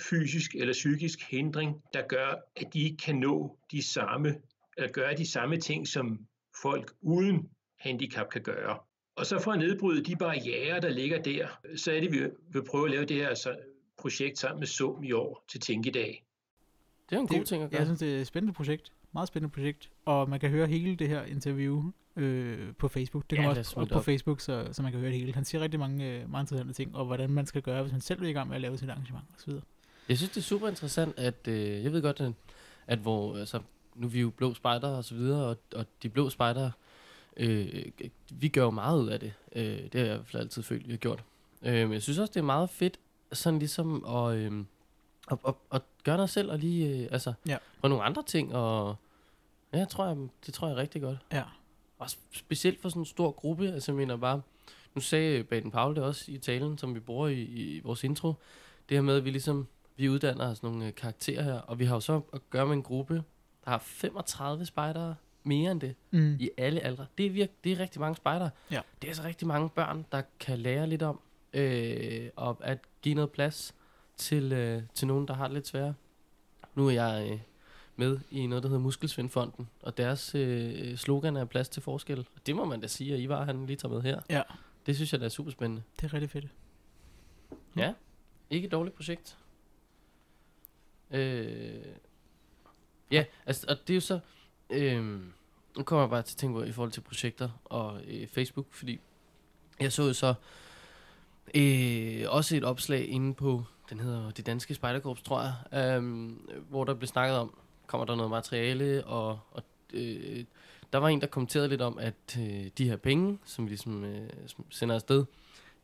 fysisk eller psykisk hindring, der gør, at de ikke kan nå de samme, eller gøre de samme ting, som folk uden handicap kan gøre. Og så for at nedbryde de barriere, der ligger der, så er det, vi vil prøve at lave det her så, projekt sammen med SUM i år til Tænkedag. Det er en Det, god ting at Jeg gøre. synes, det er et spændende projekt. Meget spændende projekt. Og man kan høre hele det her interview øh, på Facebook. Det Ja, kommer lad os også op på. Facebook, så, så man kan høre det hele. Han siger rigtig mange øh, meget interessante ting, og hvordan man skal gøre, hvis man selv vil i gang med at lave sit arrangement osv. Jeg synes, det er super interessant, at øh, jeg ved godt, at, at hvor, altså, nu er vi jo blå spejdere og så videre, og, og de blå spejdere, øh, vi gør jo meget ud af det. Øh, det har jeg i hvert fald altid følt, vi har gjort. Øh, men jeg synes også, det er meget fedt, sådan ligesom at, øh, at, at, at gøre noget selv, og lige, øh, altså, Ja. og nogle andre ting, og ja, jeg tror, jeg, det tror jeg er rigtig godt. Ja. Og sp- specielt for sådan en stor gruppe, altså jeg mener bare, nu sagde Baden Paul det også i talen, som vi bruger i, i vores intro, det her med, at vi ligesom, vi uddanner os nogle øh, karakterer her, og vi har jo så at gøre med en gruppe, der har 35 spejdere, mere end det, Mm. i alle aldre. Det er, virke, det er rigtig mange spejdere. Ja. Det er altså rigtig mange børn, der kan lære lidt om, øh, og at give noget plads til, øh, til nogen, der har det lidt sværere. Nu er jeg øh, med i noget, der hedder Muskelsvindfonden, og deres øh, slogan er plads til forskel. Og det må man da sige, at Ivar han lige tager med her. Ja. Det synes jeg, der er super spændende. Det er rigtig fedt. Ja, ikke et dårligt projekt. Øh, ja, altså, og det er jo så... Øh, nu kommer jeg bare til at tænke på i forhold til projekter og øh, Facebook, fordi jeg så jo så øh, også et opslag inde på, den hedder Det Danske Spejderkorps, tror jeg, øh, hvor der blev snakket om, kommer der noget materiale, og, og øh, der var en, der kommenterede lidt om, at øh, de her penge, som vi ligesom øh, som sender afsted,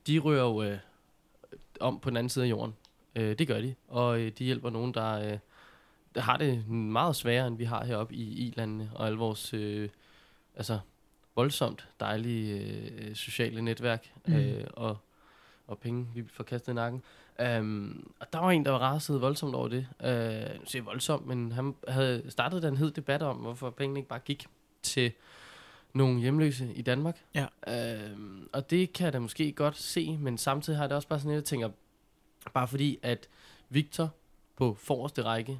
de rører jo øh, om på den anden side af jorden. Øh, det gør de, og øh, de hjælper nogen, der, øh, der har det meget sværere, end vi har heroppe i i-landene, og alle vores øh, altså, voldsomt dejlige øh, sociale netværk Mm. øh, og, og penge, vi får kastet i nakken. Um, og der var en, der var raset voldsomt over det. Uh, nu siger voldsomt, men han havde startet den hed debat om, hvorfor pengene ikke bare gik til nogle hjemløse i Danmark. Ja. Um, og det kan jeg da måske godt se, men samtidig har jeg det også bare sådan lidt, jeg tænker, bare fordi at Victor på forreste række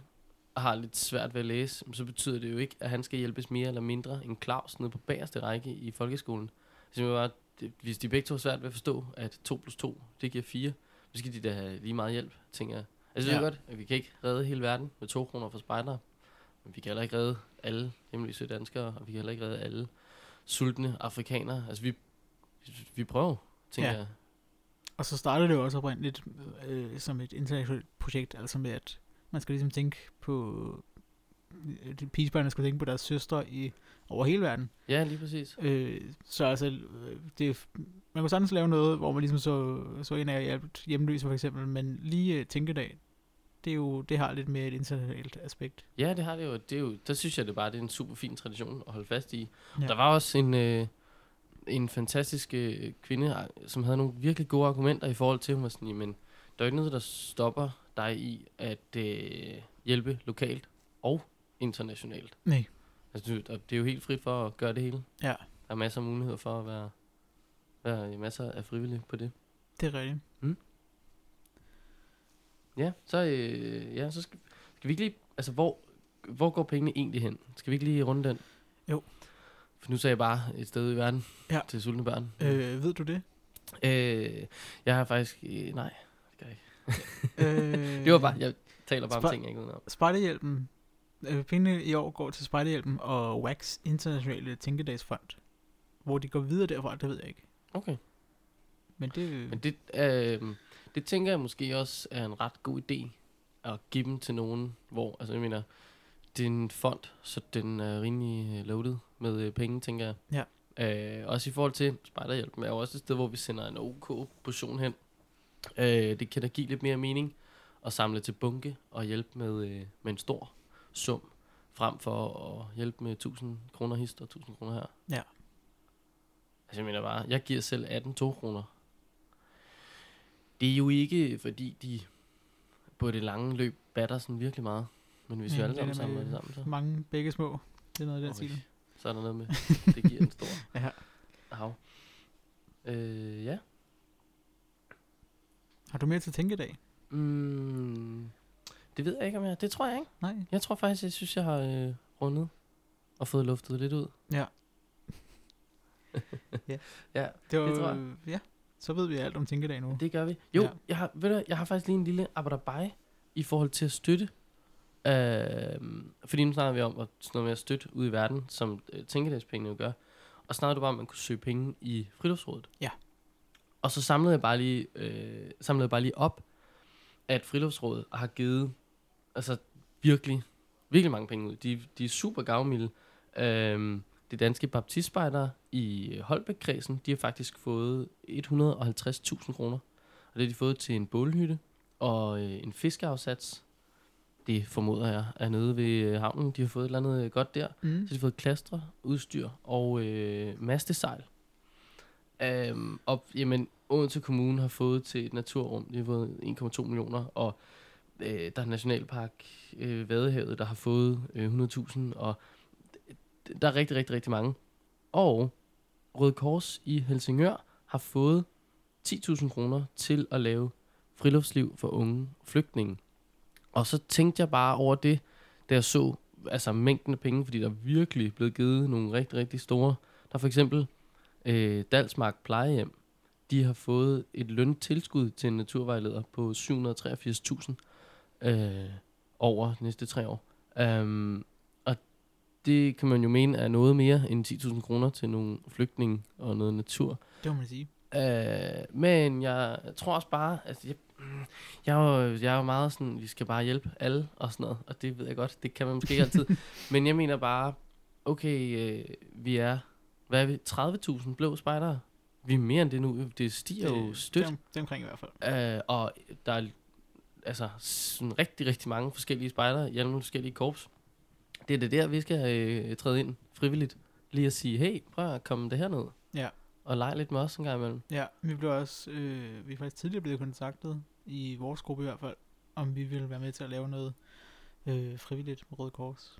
har lidt svært ved at læse, så betyder det jo ikke, at han skal hjælpes mere eller mindre end Claus nede på bagerste række i folkeskolen. Så bare, hvis de begge to er svært ved at forstå, at 2 plus 2, det giver 4, så skal de da have lige meget hjælp, tænker jeg. Altså, Ja. ved godt, at vi kan ikke redde hele verden med 2 kroner for spejdere, men vi kan heller ikke redde alle hjemløse danskere, og vi kan heller ikke redde alle sultne afrikanere. Altså, vi, vi prøver, tænker Ja. jeg. Og så startede det jo også oprindeligt øh, som et internationalt projekt, altså med at man skal ligesom tænke på, pigebørnene skal tænke på deres søstre i, over hele verden. Ja, lige præcis. Øh, så altså, øh, det, man kunne sagtens lave noget, hvor man ligesom så, så en af jer hjemløse for eksempel, men lige øh, tænkedag, det, er jo, det har lidt mere et internationalt aspekt. Ja, det har det jo. Det er jo der synes jeg det bare, det er en super fin tradition at holde fast i. Ja. Der var også en, øh, en fantastisk øh, kvinde, som havde nogle virkelig gode argumenter i forhold til, hun var sådan, jamen, der er jo ikke noget, der stopper dig i at øh, hjælpe lokalt og internationalt. Nej. Altså, det er jo helt frit for at gøre det hele. Ja. Der er masser af muligheder for at være, være masser af frivillige på det. Det er rigtigt. Ja, så, øh, ja, så skal, skal vi ikke lige, altså hvor, hvor går pengene egentlig hen? Skal vi ikke lige runde den? Jo. For nu sagde jeg bare et sted i verden Ja. til sultne børn. Øh, ved du det? Øh, jeg har faktisk, øh, nej, det gør jeg ikke. øh, [laughs] Det var bare, jeg taler bare om Spar- ting, jeg ikke ved om. Øh, pengene i år går til Spejderhjælpen og WAX Internationale Tænkedagsfond. Hvor de går videre derfra, det ved jeg ikke. Okay. Men det... Men det, øh, det tænker jeg måske også er en ret god idé at give dem til nogen, hvor, altså jeg mener, det er en fond, så den er rimelig øh, loaded med øh, penge, tænker jeg. Ja. Øh, også i forhold til Spejderhjælpen er jo også et sted, hvor vi sender en OK portion hen. Øh, det kan da give lidt mere mening at samle til bunke og hjælpe med, øh, med en stor sum, frem for at hjælpe med 1000 kroner hist og 1000 kroner her. Ja. Altså jeg mener bare, jeg giver selv 18 2 kroner. Det er jo ikke, fordi de på det lange løb batter sådan virkelig meget. Men hvis vi Ja, alle det er sammen samler med det sammen, så, Mange begge små. Det er noget af den stil. så er der noget med, [laughs] det giver en stor Ja. hav. Øh, ja. Har du mere til tænkedag? Mm, det ved jeg ikke, om jeg... Det tror jeg ikke. Nej. Jeg tror faktisk, jeg synes, jeg har øh, rundet og fået luftet lidt ud. Ja. [laughs] ja, Det var, Det tror jeg. Ja, så ved vi alt om tænkedag nu. det gør vi. Jo, Ja. ja. jeg, har, ved du, jeg har faktisk lige en lille abadabai i forhold til at støtte. Øh, fordi nu snakker vi om at sådan noget med at støtte ud i verden, som øh, tænkedagspengene jo gør. Og snakkede du bare om, at man kunne søge penge i friluftsrådet. Ja. Og så samlede jeg bare lige, øh, samlede jeg bare lige op, at friluftsrådet har givet altså virkelig, virkelig mange penge ud. De, de er super gavmilde. Øhm, de danske baptistspejdere i Holbæk-kredsen, de har faktisk fået 150.000 kroner. Og det har de fået til en bålhytte og øh, en fiskeafsats. Det formoder jeg er nede ved øh, havnen. De har fået et eller andet øh, godt der. Mm. Så de har fået klastre, udstyr og øh, mastesejl. Øhm, og jamen, Odense Kommune har fået til et naturrum, de har fået 1,2 millioner, og øh, der er Nationalpark øh, Vadehavet, der har fået øh, 100.000, og der er rigtig, rigtig, rigtig mange. Og Røde Kors i Helsingør har fået 10.000 kroner til at lave friluftsliv for unge flygtninge. Og så tænkte jeg bare over det, da jeg så altså mængden af penge, fordi der er virkelig blevet givet nogle rigtig, rigtig store. Der er for eksempel øh, Dalsmark Plejehjem. De har fået et løntilskud til en naturvejleder på 783.000 øh, over de næste tre år. Um, og det kan man jo mene er noget mere end 10.000 kroner til nogle flygtninge og noget natur. Det må man sige. Øh, men jeg tror også bare, altså jeg, jeg, er jo, jeg er jo meget sådan, vi skal bare hjælpe alle og sådan noget, og det ved jeg godt, det kan man måske ikke altid. [laughs] men jeg mener bare, okay, øh, vi er, hvad er vi, 30.000 blå spejdere? Vi er mere end det nu, det stiger jo stødt. Det, er det er omkring i hvert fald. Øh, og der er altså sådan rigtig, rigtig mange forskellige spejdere i alle forskellige korps. Det er det der, vi skal øh, træde ind frivilligt. Lige at sige, hey, prøv at komme det her ned. Ja. Og lege lidt med os en gang imellem. Ja, vi blev også, øh, vi er faktisk tidligere blevet kontaktet, i vores gruppe i hvert fald, om vi ville være med til at lave noget øh, frivilligt med Røde Kors.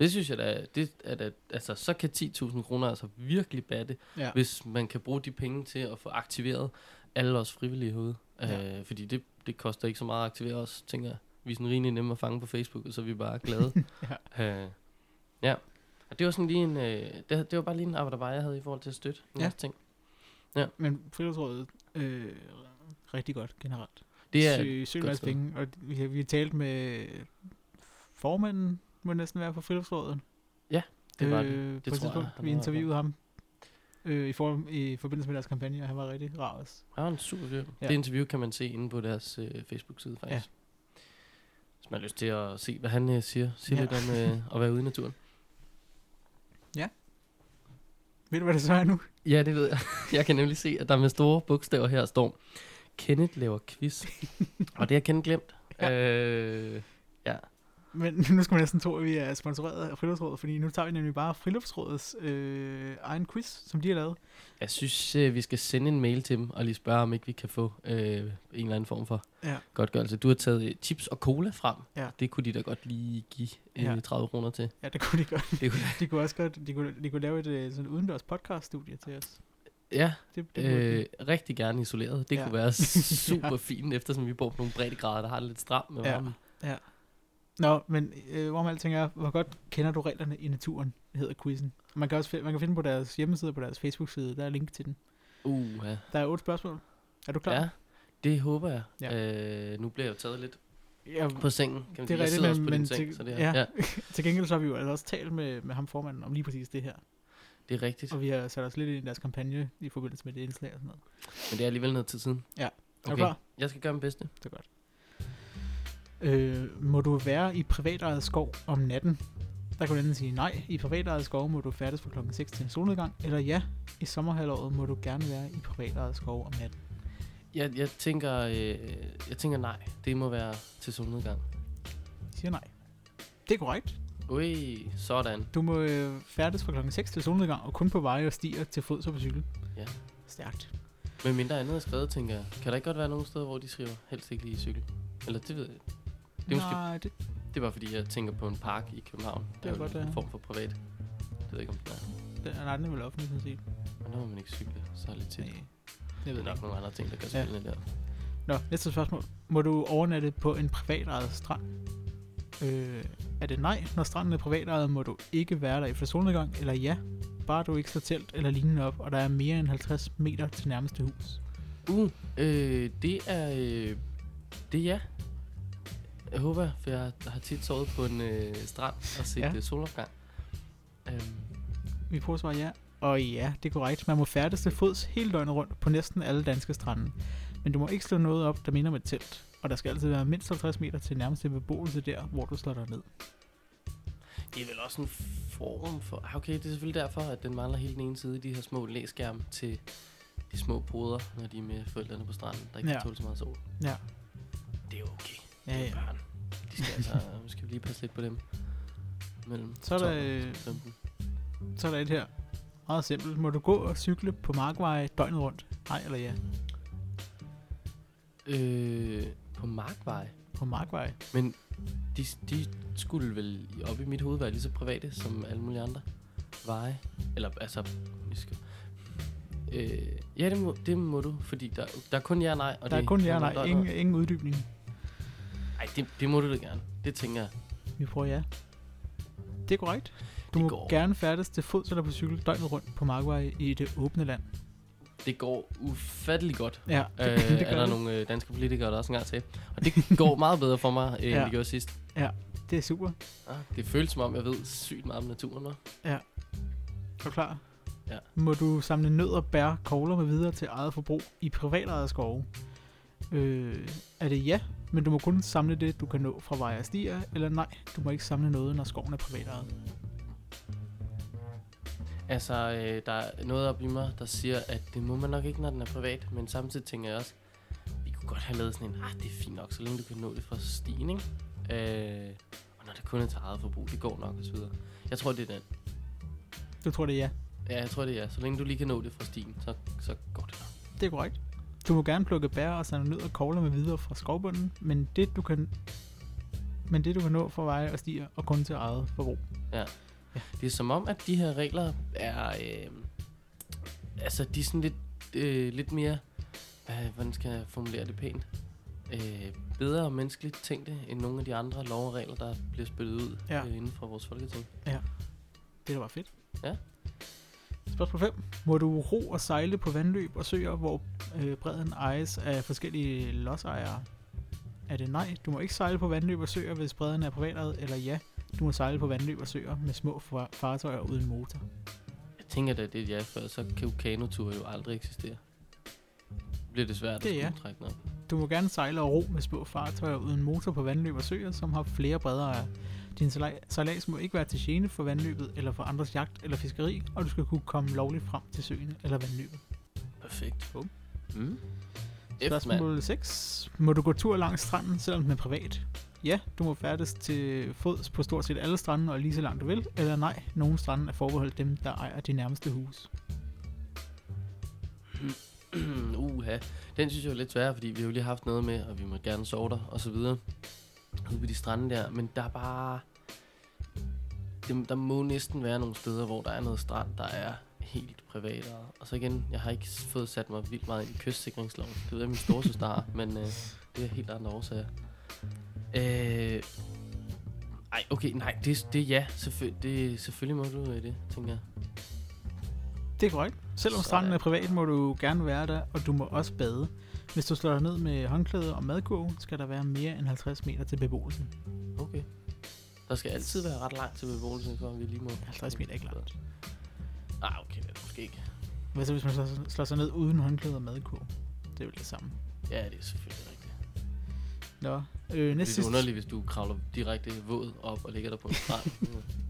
Det synes jeg da, det er da, altså så kan 10.000 kroner altså virkelig batte, Ja, hvis man kan bruge de penge til at få aktiveret alle os frivillige herude. Ja. Øh, fordi det, det koster ikke så meget at aktivere os, tænker jeg. Vi er sådan rimelig nemme at fange på Facebook, og så er vi bare glade. [laughs] ja. Øh, ja. Og det var sådan lige en, øh, det, det var bare lige en arbejde, jeg havde i forhold til at støtte Ja. masse ting. men friluftsrådet, øh, rigtig godt generelt. Det er Søg, godt penge, og vi har, vi har talt med formanden, må det næsten være på friluftsrådet. det var det. øh, Det på et tror jeg, vi interviewede ham øh, i, for, i forbindelse med deres kampagne, og han var rigtig rar også. Han var en super fyr. Ja. Ja. Det interview kan man se inde på deres øh, Facebook-side, faktisk. Ja. Hvis man har lyst til at se, hvad han øh, siger. Siger Ja. ja. lidt om øh, at være ude i naturen. Ved du, hvad det så er nu? Ja, det ved jeg. [laughs] Jeg kan nemlig se, at der med store bogstaver her står, Kenneth laver quiz. [laughs] og det har Kenneth glemt. Øh, ja. Men [laughs] nu skal man næsten tro, at vi er sponsoreret af Friluftsrådet, fordi nu tager vi nemlig bare Friluftsrådets øh, egen quiz, som de har lavet. Jeg synes, øh, vi skal sende en mail til dem og lige spørge, om ikke vi kan få øh, en eller anden form for Ja. godtgørelse. Du har taget øh, chips og cola frem. Ja. Det kunne de da godt lige give øh, Ja. 30 kroner til. Ja, det kunne de godt. Det kunne, De kunne også godt, de kunne, de kunne lave et øh, sådan udendørs podcaststudie til os. ja, Det, det øh, rigtig gerne isoleret. Det Ja. ja. kunne være [laughs] super fint, eftersom vi bor på nogle breddegrader, der har det lidt stramt med Ja. varmen. Nå, men øh, hvorom alting er, hvor godt kender du reglerne i naturen, hedder quizzen. Man kan også man kan finde på deres hjemmeside og på deres Facebook-side, der er link til den. Uh, ja. Der er otte spørgsmål. Er du klar? ja, det håber jeg. Ja. Ja. Øh, nu bliver jeg jo taget lidt ja på sengen. Kan Det er rigtigt, men- men seng, til- så det ja. er, ja. [laughs] Til gengæld så har vi jo altså også talt med, med ham formanden om lige præcis det her. det er rigtigt. Og vi har sat os lidt ind i deres kampagne i forbindelse med det indslag og sådan noget. Men det er alligevel noget tid siden. Ja. Er du Okay, klar? jeg skal gøre mit bedste. Det er godt. Øh, må du være i privatejet skov om natten? Der kan du enten sige nej. I privatejet skov må du færdes fra klokken 6 til en solnedgang. Eller ja, i sommerhalvåret må du gerne være i privatejet skov om natten. Jeg, jeg, tænker, øh, jeg tænker nej. Det må være til solnedgang. Jeg siger nej. Det er korrekt. Ui, sådan. Du må øh, færdes fra klokken 6 til solnedgang, og kun på veje og stier til fods og på cykel. Ja. Stærkt. Men mindre andet er skrevet, tænker jeg. Kan der ikke godt være nogle steder, hvor de skriver helst ikke lige i cykel? Eller det ved jeg. Det er, måske, Nej, det, det er bare fordi, jeg tænker på en park i København. Det er jo godt, en ja. form for privat. Det ved jeg ikke, om det er. det er, nej, den er vel offentlig, sådan set. Men der må man ikke cykle så lidt tit. Nej, det Det ved er jeg nok ikke. nogle andre ting, der gør Ja. spillende der. Nå, næste spørgsmål. Må du overnatte på en privatejet strand? Øh, er det nej, når stranden er privatejet, må du ikke være der efter solnedgang, eller ja, bare du ikke slår telt eller lignende op, og der er mere end 50 meter til nærmeste hus. Uh, øh, det er... Øh, det er ja. Jeg håber, for jeg har tit sovet på en øh, strand og set Ja. ja. solopgang. Øhm, Vi prøver at svare ja. Og ja, det er korrekt. Man må færdes til fods hele døgnet rundt på næsten alle danske strande. Men du må ikke slå noget op, der minder om et telt. Og der skal altid være mindst 50 meter til nærmeste beboelse der, hvor du slår dig ned. Det er vel også en form for... Okay, det er selvfølgelig derfor, at den mangler hele den ene side, de her små læskærme til de små poder, når de er med forældrene på stranden, der ikke Ja. tåle så meget sol. Ja. Det er okay. Ja, ja. børn. De skal altså... vi skal lige passe lidt på dem. Mellem Så er der, 12 og øh, 15. Så er der et her. Meget simpelt. Må du gå og cykle på markveje døgnet rundt? Nej eller ja? Øh, på Markvej. På markveje. Men de, de skulle vel op i mit hoved være lige så private som alle mulige andre veje. Eller altså, vi skal... Øh, ja, det må, det må du, fordi der, der er kun ja og nej. Og Der er det kun ja og nej. Ingen, ingen uddybning. Det, det må du da gerne. Det tænker jeg. Vi prøver ja. Det er korrekt. Du Det må går. gerne færdes til fods eller på cykel døgnet rundt på markveje i det åbne land. Det går ufattelig godt. Ja, Øh, [laughs] det, det er der det. nogle øh, danske politikere, der også engang til. Og det går meget bedre for mig, end Ja. [laughs] ja. det gjorde sidst. Det er super. Ah, det føles som om, jeg ved sygt meget om naturen nu. Er du klar? Ja. Må du samle nødder, bær, kogler med videre til eget forbrug i privatejede skove? Øh, er det ja, men du må kun samle det, du kan nå fra veje og stier, eller nej, du må ikke samle noget, når skoven er privatejet. Altså, øh, der er noget op i mig, der siger, at det må man nok ikke, når den er privat. Men samtidig tænker jeg også, vi kunne godt have lavet sådan en, ah, det er fint nok, så længe du kan nå det fra stien, ikke? Øh, og når det kun er til eget forbrug, det går nok og så videre. Jeg tror, det er den. Du tror, det er ja. Ja, jeg tror, det er. Så længe du lige kan nå det fra stien, så, så går det nok. Det er korrekt. Du må gerne plukke bær og samle nødder og kogler med videre fra skovbunden, men det du kan men det du kan nå fra veje og stier og kun til eget forbrug. Det er som om, at de her regler er... Øh, altså, de er sådan lidt, øh, lidt mere... Hvad, hvordan skal jeg formulere det pænt? Øh, bedre og menneskeligt tænkte, end nogle af de andre lov og regler, der bliver spillet ud Ja. ja. øh, inden for vores folketing. Det der var fedt. Ja. Spørgsmål 5. Må du ro og sejle på vandløb og søer, hvor øh, bredden ejes af forskellige lodsejere? Er det nej? Du må ikke sejle på vandløb og søer, hvis bredden er privatejet, eller ja? Du må sejle på vandløb og søer med små far- fartøjer uden motor. Jeg tænker da, det er ja, for så kan jo kanoture jo aldrig eksistere. Det bliver det svært Det at ja. trække op. Du må gerne sejle og ro med små fartøjer uden motor på vandløb og søer, som har flere bredere. Din sejla- sejlads må ikke være til gene for vandløbet eller for andres jagt eller fiskeri, og du skal kunne komme lovligt frem til søen eller vandløbet. Perfekt. Bum. Mm. Spørgsmål 6. Må du gå tur langs stranden, selvom den er privat? Ja, du må færdes til fods på stort set alle strande og lige så langt du vil. Eller nej, nogle strande er forbeholdt dem, der ejer de nærmeste hus. [clears throat] Uha. Den synes jeg er lidt sværere, fordi vi har jo lige haft noget med, og vi må gerne sove der, og så videre. Ude på de strande der. Men der er bare... Det, der må næsten være nogle steder, hvor der er noget strand, der er helt privat. Og, så igen, jeg har ikke fået sat mig vildt meget ind i kystsikringsloven. Det ved jeg, min storesøster har, [laughs] men øh, det er helt andre årsager. Øh, ej, okay, nej, det, det er ja. Selvfø- det, selvfølgelig må du øh, det, tænker jeg. Det er korrekt. Selvom stranden er privat, må du gerne være der, og du må også bade. Hvis du slår dig ned med håndklæde og madkurv, skal der være mere end 50 meter til beboelsen. Okay. Der skal altid være ret langt til beboelsen, for vi lige må... 50 meter er ikke langt. Ah, okay, det er det måske ikke. Hvad så, hvis man slår, slår sig ned uden håndklæde og madkurv? Det er vel det samme. Ja, det er selvfølgelig rigtigt. Nå, øh, Det næste er sidste... underligt, hvis du kravler direkte våd op og ligger der på en strand.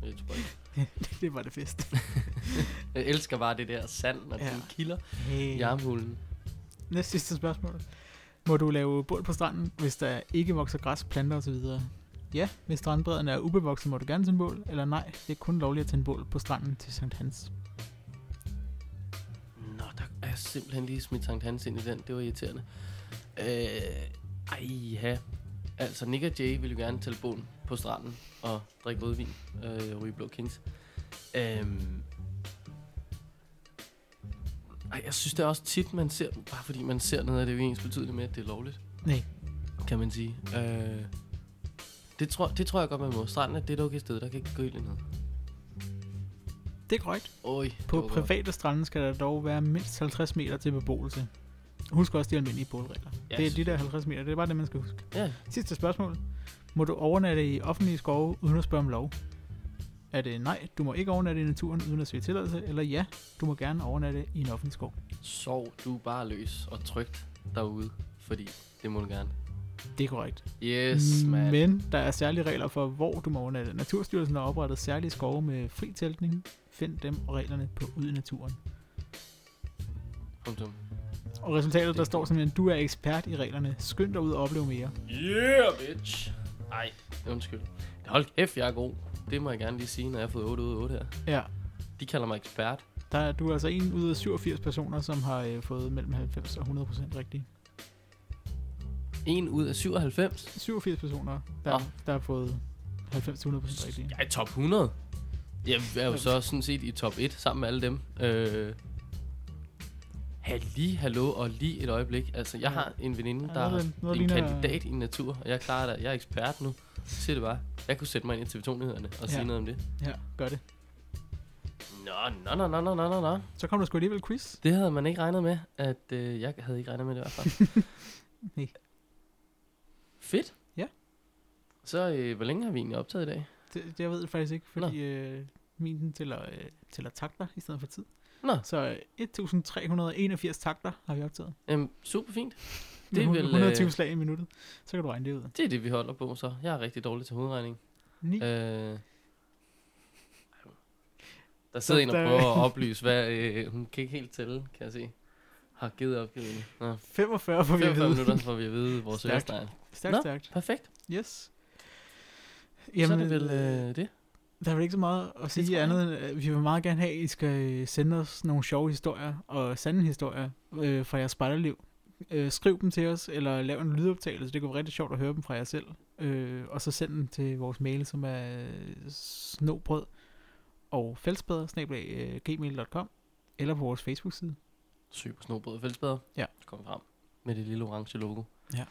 Jeg, tror ikke. det var [laughs] det fest. [laughs] jeg elsker bare det der sand, når Ja. den kilder Hey. i armhulen. Næste sidste spørgsmål. Må du lave bål på stranden, hvis der ikke vokser græs, planter osv.? Ja, hvis strandbredden er ubevokset, må du gerne tænde bål. Eller nej, det er kun lovligt at tænde bål på stranden til Sankt Hans. Nå, der er simpelthen lige smidt Sankt Hans ind i den. Det var irriterende. Øh, ej, ja. Altså, Nick og Jay vil jo gerne tælle bål på stranden og drikke rødvin øh, ryge blå kings. Øhm, ej, jeg synes det er også tit, man ser, bare fordi man ser noget af det, er jo ens betydeligt med, at det er lovligt. Nej. kan man sige. Øh, det, tror, det tror jeg godt, man må. Stranden er det et okay sted, der kan ikke gå ilden ned. Det er korrekt. Oj, På var godt. private strande skal der dog være mindst 50 meter til beboelse. Husk også de almindelige bålregler. Ja, det er de der 50 meter, det er bare det, man skal huske. Ja, Sidste spørgsmål. Må du overnatte i offentlige skove uden at spørge om lov? Er det nej, du må ikke overnatte i naturen uden at søge tilladelse, eller ja, du må gerne overnatte i en offentlig skov? sov du bare løs og trygt derude, fordi det må du gerne. Det er korrekt. Yes, man. Men der er særlige regler for, hvor du må overnatte. Naturstyrelsen har oprettet særlige skove med fri teltning. Find dem og reglerne på Ud i Naturen. Punktum. Og resultatet, der står simpelthen, du er ekspert i reglerne. Skynd dig ud og opleve mere. Yeah, bitch. Ej, undskyld. Hold kæft, jeg er god. Det må jeg gerne lige sige, når jeg har fået 8 ud af 8 her. Ja, De kalder mig ekspert. der er, du er altså en ud af 87 personer, som har øh, fået mellem 90 og 100 procent rigtigt. 1 ud af 97. 87 personer, der, Nå. der har fået 90-100 procent rigtigt. Jeg er i top 100. Jeg er jo så sådan set i top 1 sammen med alle dem. Øh, Halli, hallo og lige et øjeblik. Altså, jeg har en veninde, Ja, der noget, er en ligner- kandidat i natur, og jeg klarer det. Jeg er ekspert nu. Se det bare. Jeg kunne sætte mig ind i TV2-nyhederne og Ja. sige noget om det. Ja, gør det. Nå, nå, nå, nå, nå, nå, nå, nå. Så kom der sgu alligevel quiz. Det havde man ikke regnet med, at øh, jeg havde ikke regnet med det i hvert fald. [laughs] Nej. Fedt. Ja. Så øh, hvor længe har vi egentlig optaget i dag? Det, det jeg ved jeg faktisk ikke, fordi øh, min tæller, øh, tæller takter i stedet for tid. Nå, Så øh, 1381 takter har vi optaget. øhm, super fint. Det er vel, 120 øh, slag i minuttet. Så kan du regne det ud. Det er det, vi holder på så. Jeg er rigtig dårlig til hovedregning. 9. Øh, der sidder en og prøver at [laughs] oplyse, hvad øh, hun kan ikke helt tælle, kan jeg se. Har givet opgivet. Nå, 45 får vi at 45 vide. minutter får vi at vide vores ørestegn. Stærkt, Nå. stærkt. Perfekt. Yes. Jamen, så er det vel øh, det. Der er vel ikke så meget at sige andet. end, Vi vil meget gerne have, at I skal øh, sende os nogle sjove historier og sande historier øh, fra jeres spejderliv. Øh, skriv dem til os, eller lav en lydoptagelse. Det kunne være rigtig sjovt at høre dem fra jer selv. Øh, og så send dem til vores mail, som er øh, snobrød og fællesbæder, gmail.com eller på vores Facebook-side. Super snobrød og fællesbæder. Ja. Kom frem med det lille orange logo. Ja.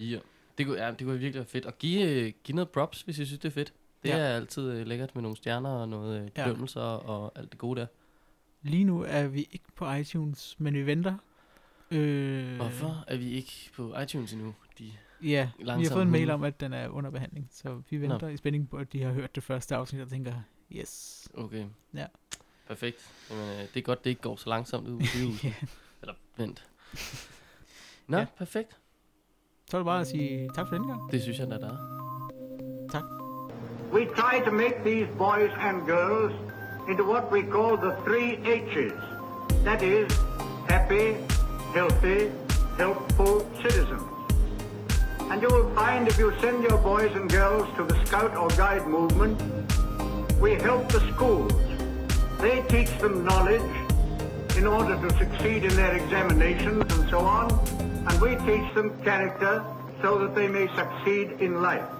Ja. Det kunne, ja, det kunne virkelig være fedt. Og give, øh, give noget props, hvis I synes, det er fedt. Det Ja. ja. er altid øh, lækkert med nogle stjerner og noget øh, Ja. bedømmelser og alt det gode der. Lige nu er vi ikke på iTunes, men vi venter. Øh, Hvorfor er vi ikke på iTunes endnu? De, Ja, vi har fået en mail om, at den er under behandling, så vi venter i spænding på, at de har hørt det første afsnit og tænker, yes. okay. Ja. Perfekt. Jamen, øh, det er godt, det ikke går så langsomt ud på. [laughs] Ja. Eller vent. Nå, Ja. ja. perfekt. Så er det bare at sige tak for denne gang. Det synes jeg, der er. Tak. We try to make these boys and girls into what we call the three H's. That is, happy, healthy, helpful citizens. And you will find if you send your boys and girls to the Scout or Guide movement, we help the schools. They teach them knowledge in order to succeed in their examinations and so on, and we teach them character so that they may succeed in life.